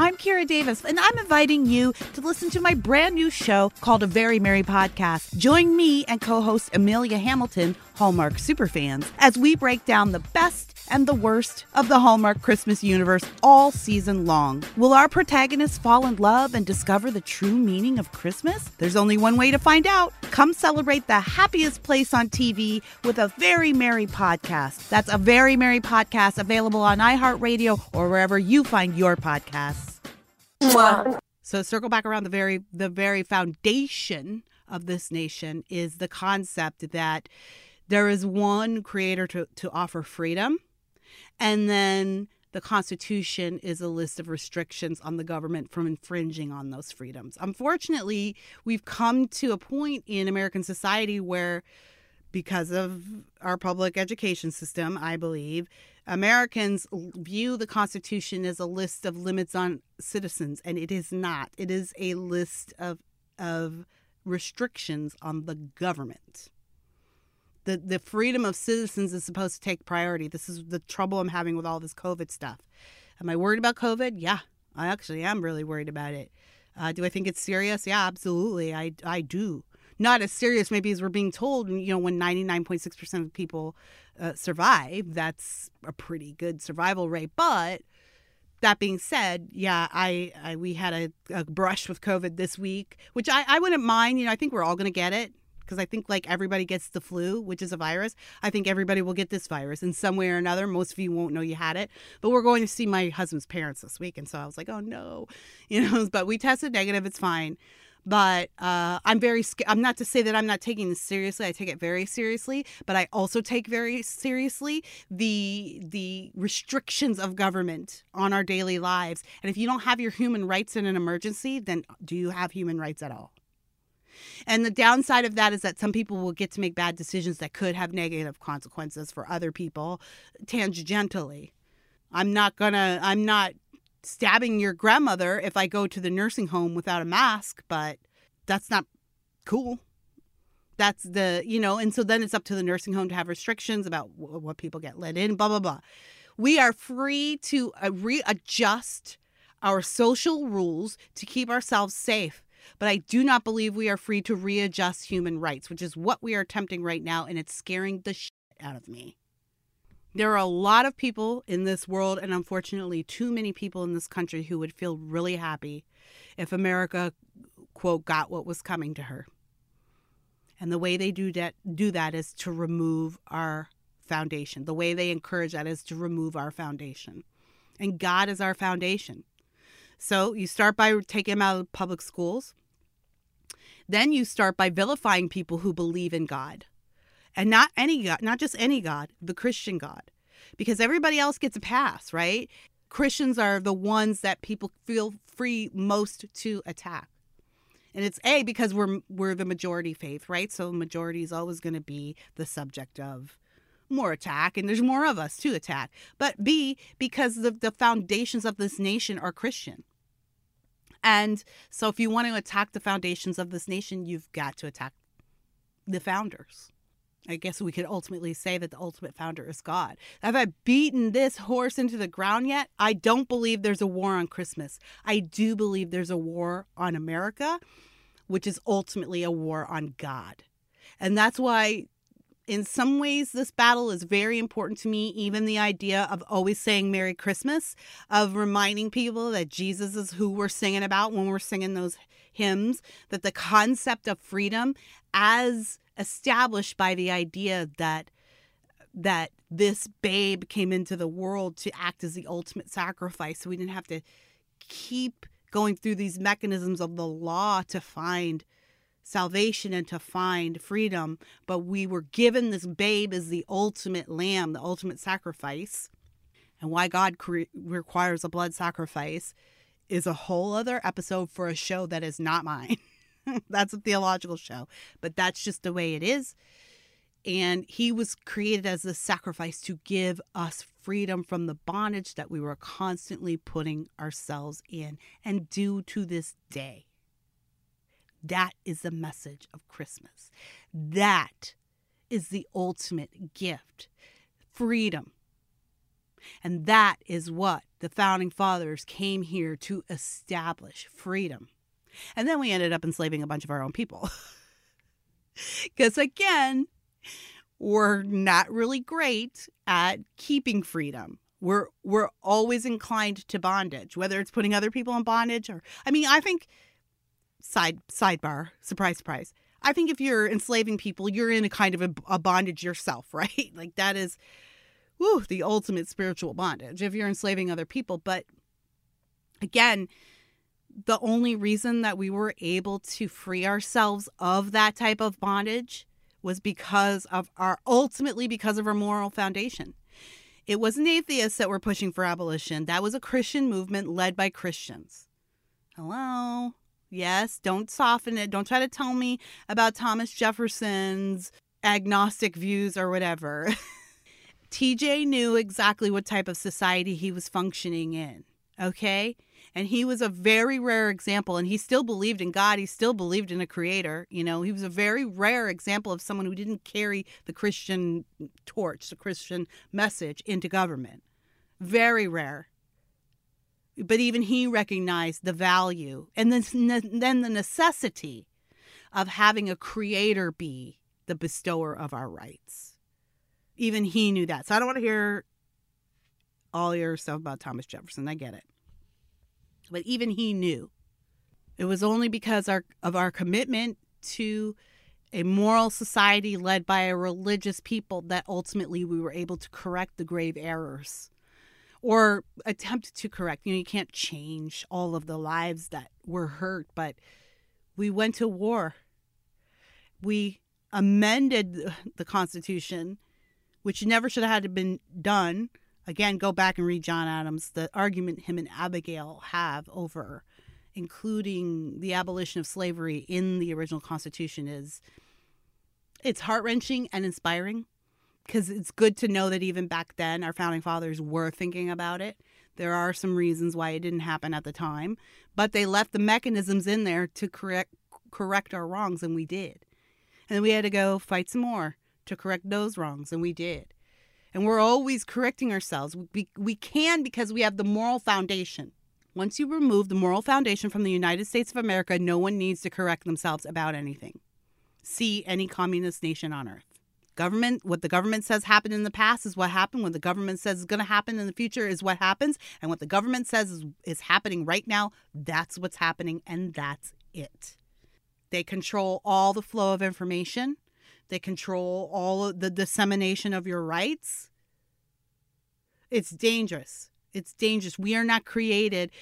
I'm Kira Davis, and I'm inviting you to listen to my brand new show called A Very Merry Podcast. Join me and co host Amelia Hamilton, Hallmark Superfans, as we break down the best and the worst of the Hallmark Christmas universe all season long. Will our protagonists fall in love and discover the true meaning of Christmas? There's only one way to find out. Come celebrate the happiest place on TV with a Very Merry podcast. That's a Very Merry podcast available on iHeartRadio or wherever you find your podcasts. So circle back around the very the very foundation of this nation is the concept that there is one creator to, to offer freedom and then the constitution is a list of restrictions on the government from infringing on those freedoms. Unfortunately we've come to a point in american society where because of our public education system i believe americans view the constitution as a list of limits on citizens and it is not. It is a list of of restrictions on the government the the freedom of citizens is supposed to take priority. This is the trouble I'm having with all this COVID stuff. Am I worried about COVID? Yeah, I actually am really worried about it. Uh, do I think it's serious? Yeah, absolutely. I I do. Not as serious maybe as we're being told. You know, when 99.6% of people uh, survive, that's a pretty good survival rate. But that being said, yeah, I, I we had a, a brush with COVID this week, which I, I wouldn't mind. You know, I think we're all going to get it because I think like everybody gets the flu, which is a virus. I think everybody will get this virus in some way or another. Most of you won't know you had it, but we're going to see my husband's parents this week, and so I was like, oh no, you know. But we tested negative; it's fine. But uh, I'm very. I'm not to say that I'm not taking this seriously. I take it very seriously, but I also take very seriously the the restrictions of government on our daily lives. And if you don't have your human rights in an emergency, then do you have human rights at all? And the downside of that is that some people will get to make bad decisions that could have negative consequences for other people tangentially. I'm not gonna, I'm not stabbing your grandmother if I go to the nursing home without a mask, but that's not cool. That's the, you know, and so then it's up to the nursing home to have restrictions about what people get let in, blah, blah, blah. We are free to uh, readjust our social rules to keep ourselves safe but I do not believe we are free to readjust human rights, which is what we are attempting right now, and it's scaring the shit out of me. There are a lot of people in this world, and unfortunately, too many people in this country who would feel really happy if America, quote, got what was coming to her. And the way they do that, do that is to remove our foundation. The way they encourage that is to remove our foundation. And God is our foundation. So you start by taking them out of public schools. Then you start by vilifying people who believe in God. And not any God, not just any God, the Christian God. Because everybody else gets a pass, right? Christians are the ones that people feel free most to attack. And it's A because we're we're the majority faith, right? So majority is always going to be the subject of more attack and there's more of us to attack. But B because the the foundations of this nation are Christian. And so, if you want to attack the foundations of this nation, you've got to attack the founders. I guess we could ultimately say that the ultimate founder is God. Have I beaten this horse into the ground yet? I don't believe there's a war on Christmas. I do believe there's a war on America, which is ultimately a war on God. And that's why in some ways, this battle is very important to me. Even the idea of always saying Merry Christmas, of reminding people that Jesus is who we're singing about when we're singing those hymns, that the concept of freedom, as established by the idea that that this babe came into the world to act as the ultimate sacrifice so we didn't have to keep going through these mechanisms of the law to find salvation and to find freedom, but we were given this babe as the ultimate lamb, the ultimate sacrifice. And why God cre- requires a blood sacrifice is a whole other episode for a show that is not mine. that's a theological show, but that's just the way it is. And he was created as a sacrifice to give us freedom from the bondage that we were constantly putting ourselves in and do to this day. That is the message of Christmas. That is the ultimate gift freedom. And that is what the founding fathers came here to establish freedom. And then we ended up enslaving a bunch of our own people. Because again, we're not really great at keeping freedom. We're we're always inclined to bondage, whether it's putting other people in bondage or I mean, I think side sidebar, surprise surprise. I think if you're enslaving people, you're in a kind of a, a bondage yourself, right? Like that is whew, the ultimate spiritual bondage if you're enslaving other people, but again, the only reason that we were able to free ourselves of that type of bondage was because of our ultimately because of our moral foundation. It wasn't atheists that were pushing for abolition. That was a Christian movement led by Christians. Hello? Yes, don't soften it. Don't try to tell me about Thomas Jefferson's agnostic views or whatever. TJ knew exactly what type of society he was functioning in. Okay? And he was a very rare example. And he still believed in God. He still believed in a creator. You know, he was a very rare example of someone who didn't carry the Christian torch, the Christian message into government. Very rare. But even he recognized the value and then, then the necessity of having a creator be the bestower of our rights. Even he knew that. So I don't want to hear all your stuff about Thomas Jefferson. I get it. But even he knew. It was only because our, of our commitment to a moral society led by a religious people that ultimately we were able to correct the grave errors or attempt to correct. You know, you can't change all of the lives that were hurt, but we went to war. We amended the Constitution, which never should have had been done Again, go back and read John Adams. The argument him and Abigail have over including the abolition of slavery in the original Constitution is it's heart wrenching and inspiring because it's good to know that even back then our founding fathers were thinking about it. There are some reasons why it didn't happen at the time, but they left the mechanisms in there to correct correct our wrongs, and we did. And we had to go fight some more to correct those wrongs, and we did and we're always correcting ourselves. We, we can because we have the moral foundation. Once you remove the moral foundation from the United States of America, no one needs to correct themselves about anything. See any communist nation on earth. Government, what the government says happened in the past is what happened. What the government says is going to happen in the future is what happens. And what the government says is, is happening right now, that's what's happening, and that's it. They control all the flow of information. They control all of the dissemination of your rights. It's dangerous. It's dangerous. We are not created,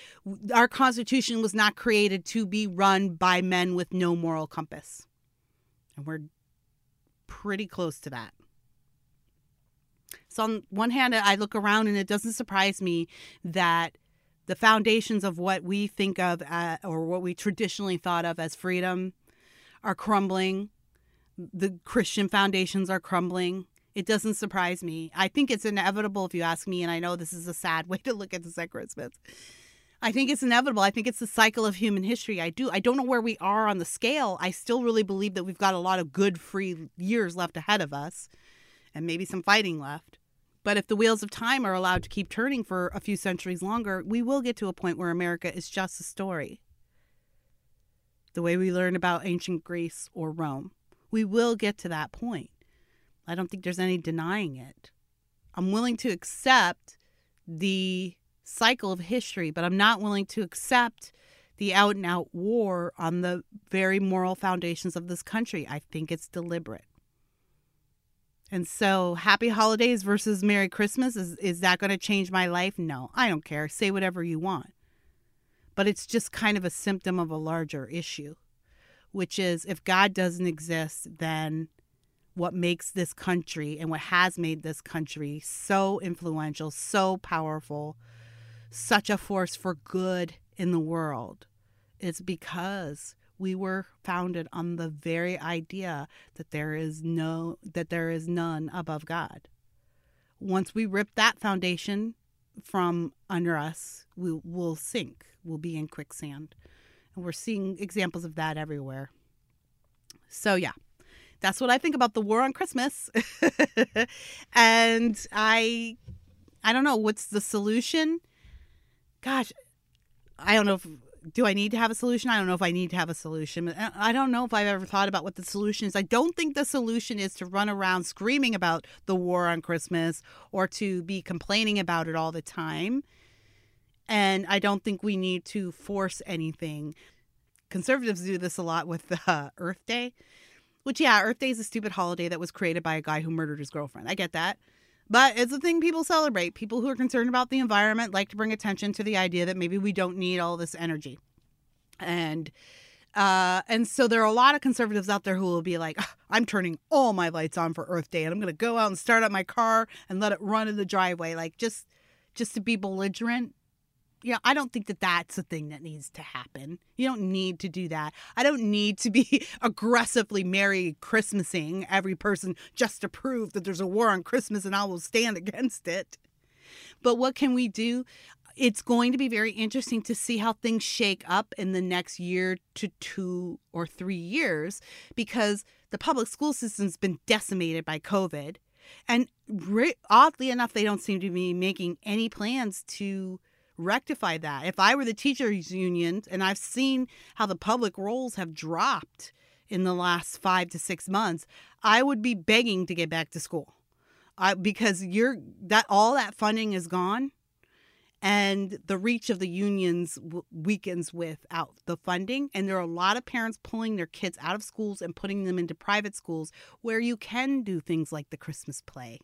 our Constitution was not created to be run by men with no moral compass. And we're pretty close to that. So, on one hand, I look around and it doesn't surprise me that the foundations of what we think of uh, or what we traditionally thought of as freedom are crumbling the Christian foundations are crumbling. It doesn't surprise me. I think it's inevitable if you ask me, and I know this is a sad way to look at this at Christmas. I think it's inevitable. I think it's the cycle of human history. I do. I don't know where we are on the scale. I still really believe that we've got a lot of good free years left ahead of us and maybe some fighting left. But if the wheels of time are allowed to keep turning for a few centuries longer, we will get to a point where America is just a story. The way we learn about ancient Greece or Rome. We will get to that point. I don't think there's any denying it. I'm willing to accept the cycle of history, but I'm not willing to accept the out and out war on the very moral foundations of this country. I think it's deliberate. And so, happy holidays versus Merry Christmas is is that going to change my life? No, I don't care. Say whatever you want. But it's just kind of a symptom of a larger issue which is if God doesn't exist, then what makes this country and what has made this country so influential, so powerful, such a force for good in the world is because we were founded on the very idea that there is no that there is none above God. Once we rip that foundation from under us, we will sink. We'll be in quicksand. And we're seeing examples of that everywhere. So, yeah, that's what I think about the war on Christmas. and I, I don't know what's the solution. Gosh, I don't know if do I need to have a solution? I don't know if I need to have a solution. I don't know if I've ever thought about what the solution is. I don't think the solution is to run around screaming about the war on Christmas or to be complaining about it all the time. And I don't think we need to force anything. Conservatives do this a lot with uh, Earth Day, which, yeah, Earth Day is a stupid holiday that was created by a guy who murdered his girlfriend. I get that. But it's a thing people celebrate. People who are concerned about the environment like to bring attention to the idea that maybe we don't need all this energy. And uh, and so there are a lot of conservatives out there who will be like, I'm turning all my lights on for Earth Day and I'm going to go out and start up my car and let it run in the driveway. Like just just to be belligerent you know, I don't think that that's a thing that needs to happen. You don't need to do that. I don't need to be aggressively Merry Christmasing every person just to prove that there's a war on Christmas and I will stand against it. But what can we do? It's going to be very interesting to see how things shake up in the next year to two or three years because the public school system's been decimated by COVID. And oddly enough, they don't seem to be making any plans to rectify that. If I were the teachers union, and I've seen how the public rolls have dropped in the last five to six months, I would be begging to get back to school. I, because you're that all that funding is gone and the reach of the unions weakens without the funding and there are a lot of parents pulling their kids out of schools and putting them into private schools where you can do things like the christmas play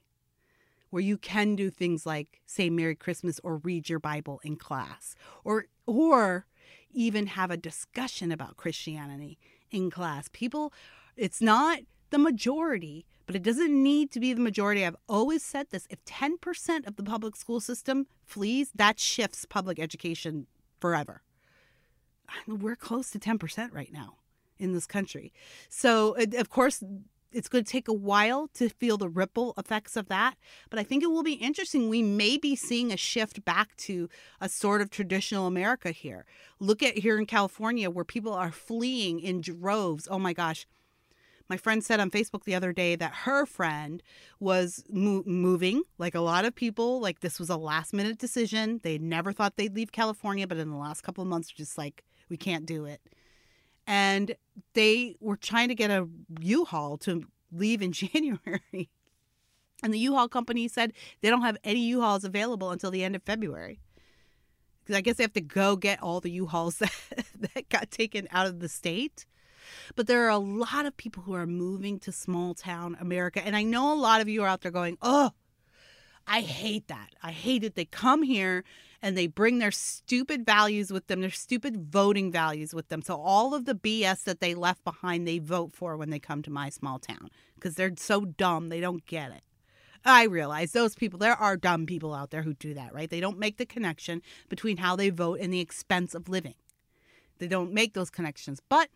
where you can do things like say Merry Christmas or read your Bible in class or or even have a discussion about Christianity in class. People it's not the majority, but it doesn't need to be the majority. I've always said this. If 10% of the public school system flees, that shifts public education forever. We're close to 10% right now in this country. So, of course, it's going to take a while to feel the ripple effects of that. But I think it will be interesting. We may be seeing a shift back to a sort of traditional America here. Look at here in California where people are fleeing in droves. Oh my gosh. My friend said on Facebook the other day that her friend was mo- moving, like a lot of people. Like this was a last minute decision. They never thought they'd leave California, but in the last couple of months, just like, we can't do it and they were trying to get a U-Haul to leave in January. And the U-Haul company said they don't have any U-Hauls available until the end of February. Because I guess they have to go get all the U-Hauls that, that got taken out of the state. But there are a lot of people who are moving to small town America. And I know a lot of you are out there going, oh, I hate that. I hate it. They come here and they bring their stupid values with them, their stupid voting values with them. So all of the BS that they left behind, they vote for when they come to my small town because they're so dumb, they don't get it. I realize those people, there are dumb people out there who do that, right? They don't make the connection between how they vote and the expense of living. They don't make those connections. But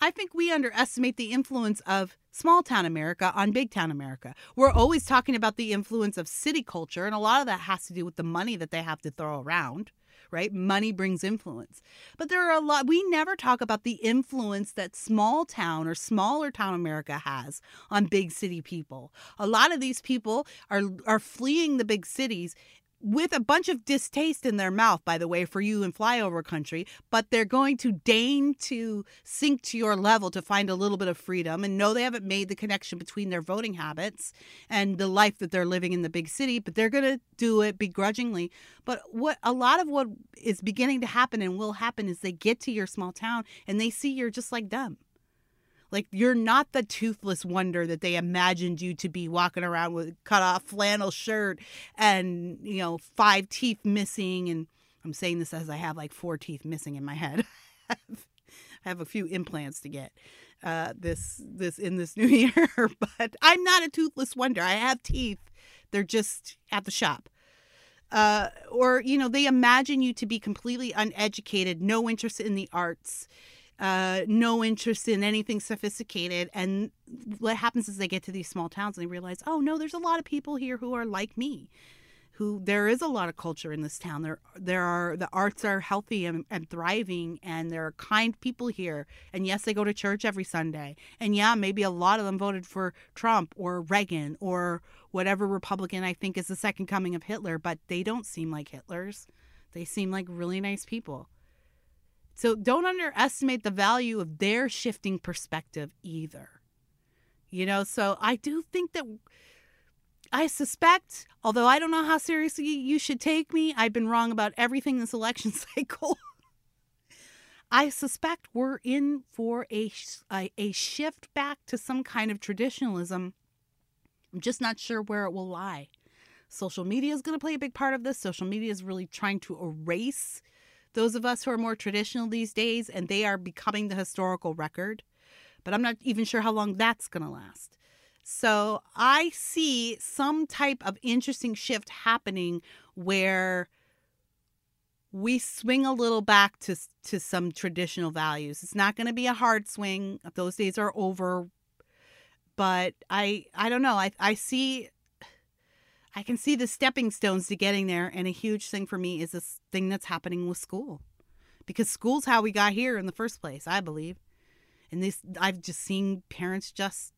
I think we underestimate the influence of small town America on big town America. We're always talking about the influence of city culture, and a lot of that has to do with the money that they have to throw around. Right? Money brings influence. But there are a lot, we never talk about the influence that small town or smaller town America has on big city people. A lot of these people are, are fleeing the big cities with a bunch of distaste in their mouth, by the way, for you in flyover country, but they're going to deign to sink to your level to find a little bit of freedom and know they haven't made the connection between their voting habits and the life that they're living in the big city, but they're going to do it begrudgingly. But what a lot of what is beginning to happen and will happen is they get to your small town and they see you're just like them. Like you're not the toothless wonder that they imagined you to be walking around with a cut off flannel shirt and, you know, five teeth missing. And I'm saying this as I have like four teeth missing in my head. I have a few implants to get uh, this this in this new year, but I'm not a toothless wonder. I have teeth. They're just at the shop. Uh, or you know they imagine you to be completely uneducated no interest in the arts uh, no interest in anything sophisticated. And what happens is they get to these small towns and they realize, oh no, there's a lot of people here who are like me. Who there is a lot of culture in this town. There, there are the arts are healthy and, and thriving, and there are kind people here. And yes, they go to church every Sunday. And yeah, maybe a lot of them voted for Trump or Reagan or whatever Republican I think is the second coming of Hitler. But they don't seem like Hitlers. They seem like really nice people So don't underestimate the value of their shifting perspective either. You know, so I do think that I suspect, although I don't know how seriously you should take me, I've been wrong about everything this election cycle. I suspect we're in for a, a, a shift back to some kind of traditionalism. I'm just not sure where it will lie. Social media is going to play a big part of this. Social media is really trying to erase those of us who are more traditional these days, and they are becoming the historical record. But I'm not even sure how long that's going to last. So I see some type of interesting shift happening where we swing a little back to to some traditional values. It's not going to be a hard swing; those days are over. But I I don't know. I I see I can see the stepping stones to getting there. And a huge thing for me is this thing that's happening with school. Because school's how we got here in the first place, I believe. And this I've just seen parents just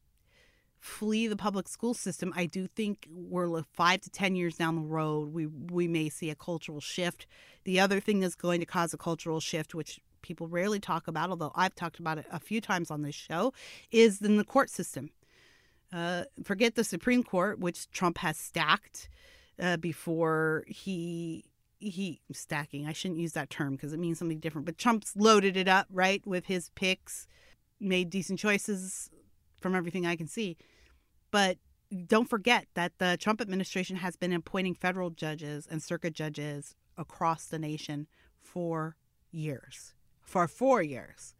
flee the public school system. I do think we're five to ten years down the road, we we may see a cultural shift. The other thing that's going to cause a cultural shift, which people rarely talk about, although I've talked about it a few times on this show, is in the court system. Uh, forget the Supreme Court, which Trump has stacked uh, before he he stacking. I shouldn't use that term because it means something different. But Trump's loaded it up right with his picks, made decent choices from everything I can see. But don't forget that the Trump administration has been appointing federal judges and circuit judges across the nation for years. For four years.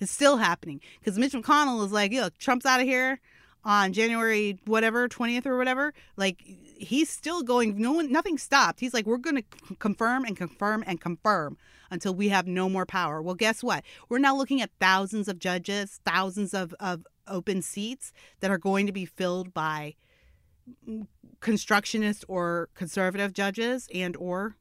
It's still happening because Mitch McConnell is like, look, Trump's out of here on January whatever 20th or whatever like he's still going no one nothing stopped. He's like we're going to confirm and confirm and confirm until we have no more power. Well guess what? We're now looking at thousands of judges thousands of, of open seats that are going to be filled by mm, constructionist or conservative judges and or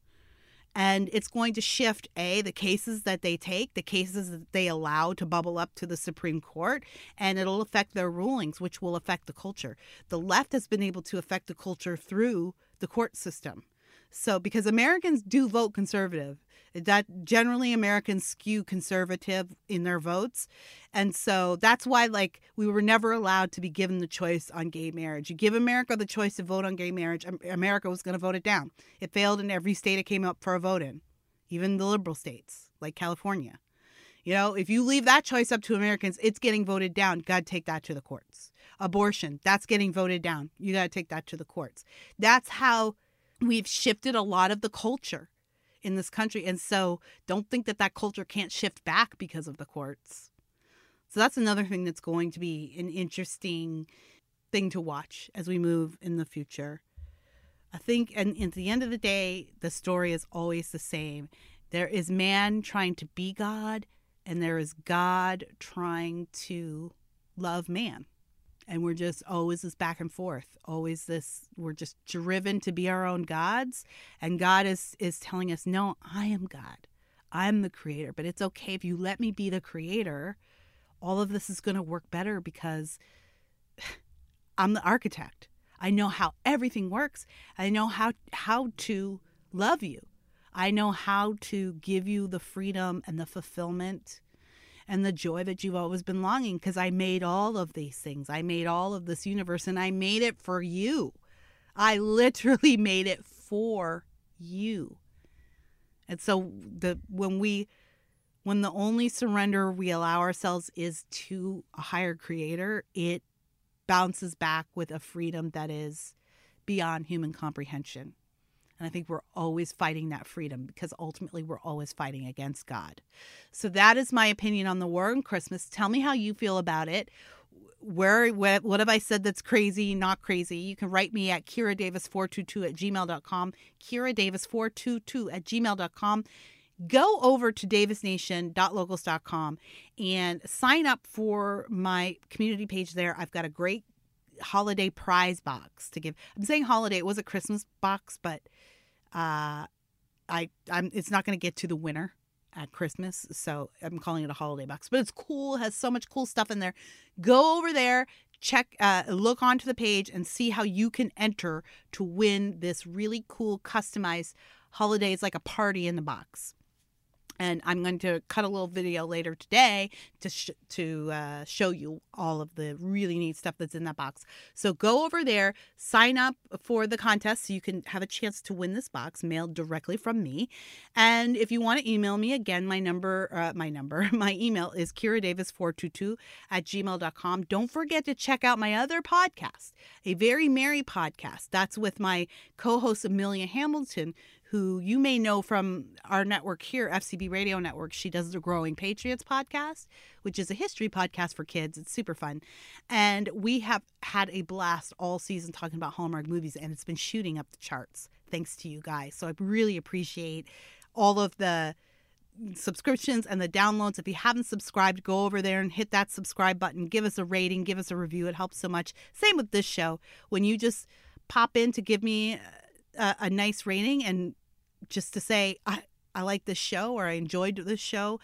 and it's going to shift a the cases that they take the cases that they allow to bubble up to the supreme court and it'll affect their rulings which will affect the culture. The left has been able to affect the culture through the court system so because americans do vote conservative eh, that generally Americans skew conservative in their votes. And so that's why like we were never allowed to be given the choice on gay marriage. You give America the choice to vote on gay marriage, America was going to vote it down. It failed in every state it came up for a vote in, even the liberal states like California. You know, if you leave that choice up to Americans, it's getting voted down. God, take that to the courts. Abortion, that's getting voted down. You got to take that to the courts. That's how we've shifted a lot of the culture in this country. And so don't think that that culture can't shift back because of the courts. So that's another thing that's going to be an interesting thing to watch as we move in the future. I think, and at the end of the day, the story is always the same. There is man trying to be God, and there is God trying to love man and we're just always this back and forth always this we're just driven to be our own gods and god is is telling us no i am god. I'm the creator. But it's okay if you let me be the creator all of this is going to work better because i'm the architect. I know how everything works. I know how how to love you. I know how to give you the freedom and the fulfillment and the joy that you've always been longing because I made all of these things. I made all of this universe and I made it for you. I literally made it for you. And so the when we when the only surrender we allow ourselves is to a higher creator, it bounces back with a freedom that is beyond human comprehension. And I think we're always fighting that freedom because ultimately we're always fighting against God. So that is my opinion on the war on Christmas. Tell me how you feel about it. Where what, what have I said that's crazy, not crazy? You can write me at Kira Davis422 at gmail.com. Kira Davis422 at gmail.com go over to davisnation.locals.com and sign up for my community page there. I've got a great holiday prize box to give. I'm saying holiday, it was a Christmas box, but uh, I I'm it's not going to get to the winner at Christmas, so I'm calling it a holiday box. But it's cool, has so much cool stuff in there. Go over there, check, uh, look onto the page, and see how you can enter to win this really cool customized holiday. It's like a party in the box. And I'm going to cut a little video later today to sh- to uh, show you all of the really neat stuff that's in that box. So go over there, sign up for the contest so you can have a chance to win this box mailed directly from me. And if you want to email me again, my number, uh, my number, my email is kiradavis422 at gmail.com. Don't forget to check out my other podcast, a very merry podcast. That's with my co-host Amelia Hamilton who you may know from our network here, FCB Radio Network. She does the Growing Patriots podcast, which is a history podcast for kids. It's super fun. And we have had a blast all season talking about Hallmark movies, and it's been shooting up the charts thanks to you guys. So I really appreciate all of the subscriptions and the downloads. If you haven't subscribed, go over there and hit that subscribe button. Give us a rating, give us a review. It helps so much. Same with this show. When you just pop in to give me a, a nice rating and just to say I, I like this show or I enjoyed this show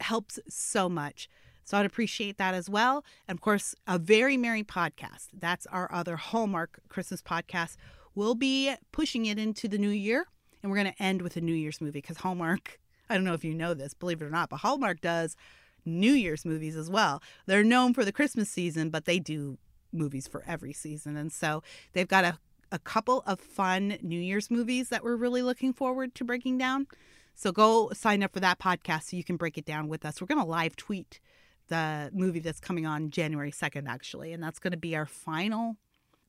helps so much. So I'd appreciate that as well. And of course, a very merry podcast. That's our other Hallmark Christmas podcast. We'll be pushing it into the new year, and we're going to end with a New Year's movie because Hallmark. I don't know if you know this, believe it or not, but Hallmark does New Year's movies as well. They're known for the Christmas season, but they do movies for every season. And so they've got a a couple of fun New Year's movies that we're really looking forward to breaking down. So go sign up for that podcast so you can break it down with us. We're going to live tweet the movie that's coming on January 2nd, actually, and that's going to be our final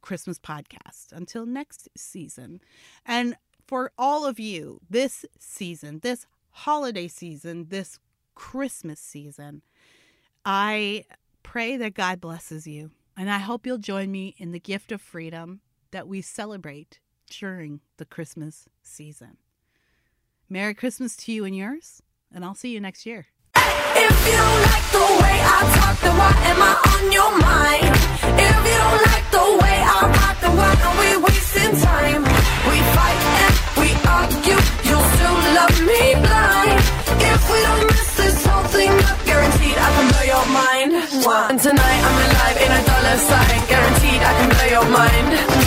Christmas podcast until next season. And for all of you, this season, this holiday season, this Christmas season, I pray that God blesses you. And I hope you'll join me in the gift of freedom that we celebrate during the Christmas season. Merry Christmas to you and yours, and I'll see you next year. If you don't like the way I talk, then why am I on your mind? If you don't like the way I rock, then why are we wasting time? We fight and we argue, you'll still love me blind. If we don't mess this whole thing up, guaranteed I can blow your mind. And tonight I'm alive in a dollar sign, guaranteed I can blow your mind.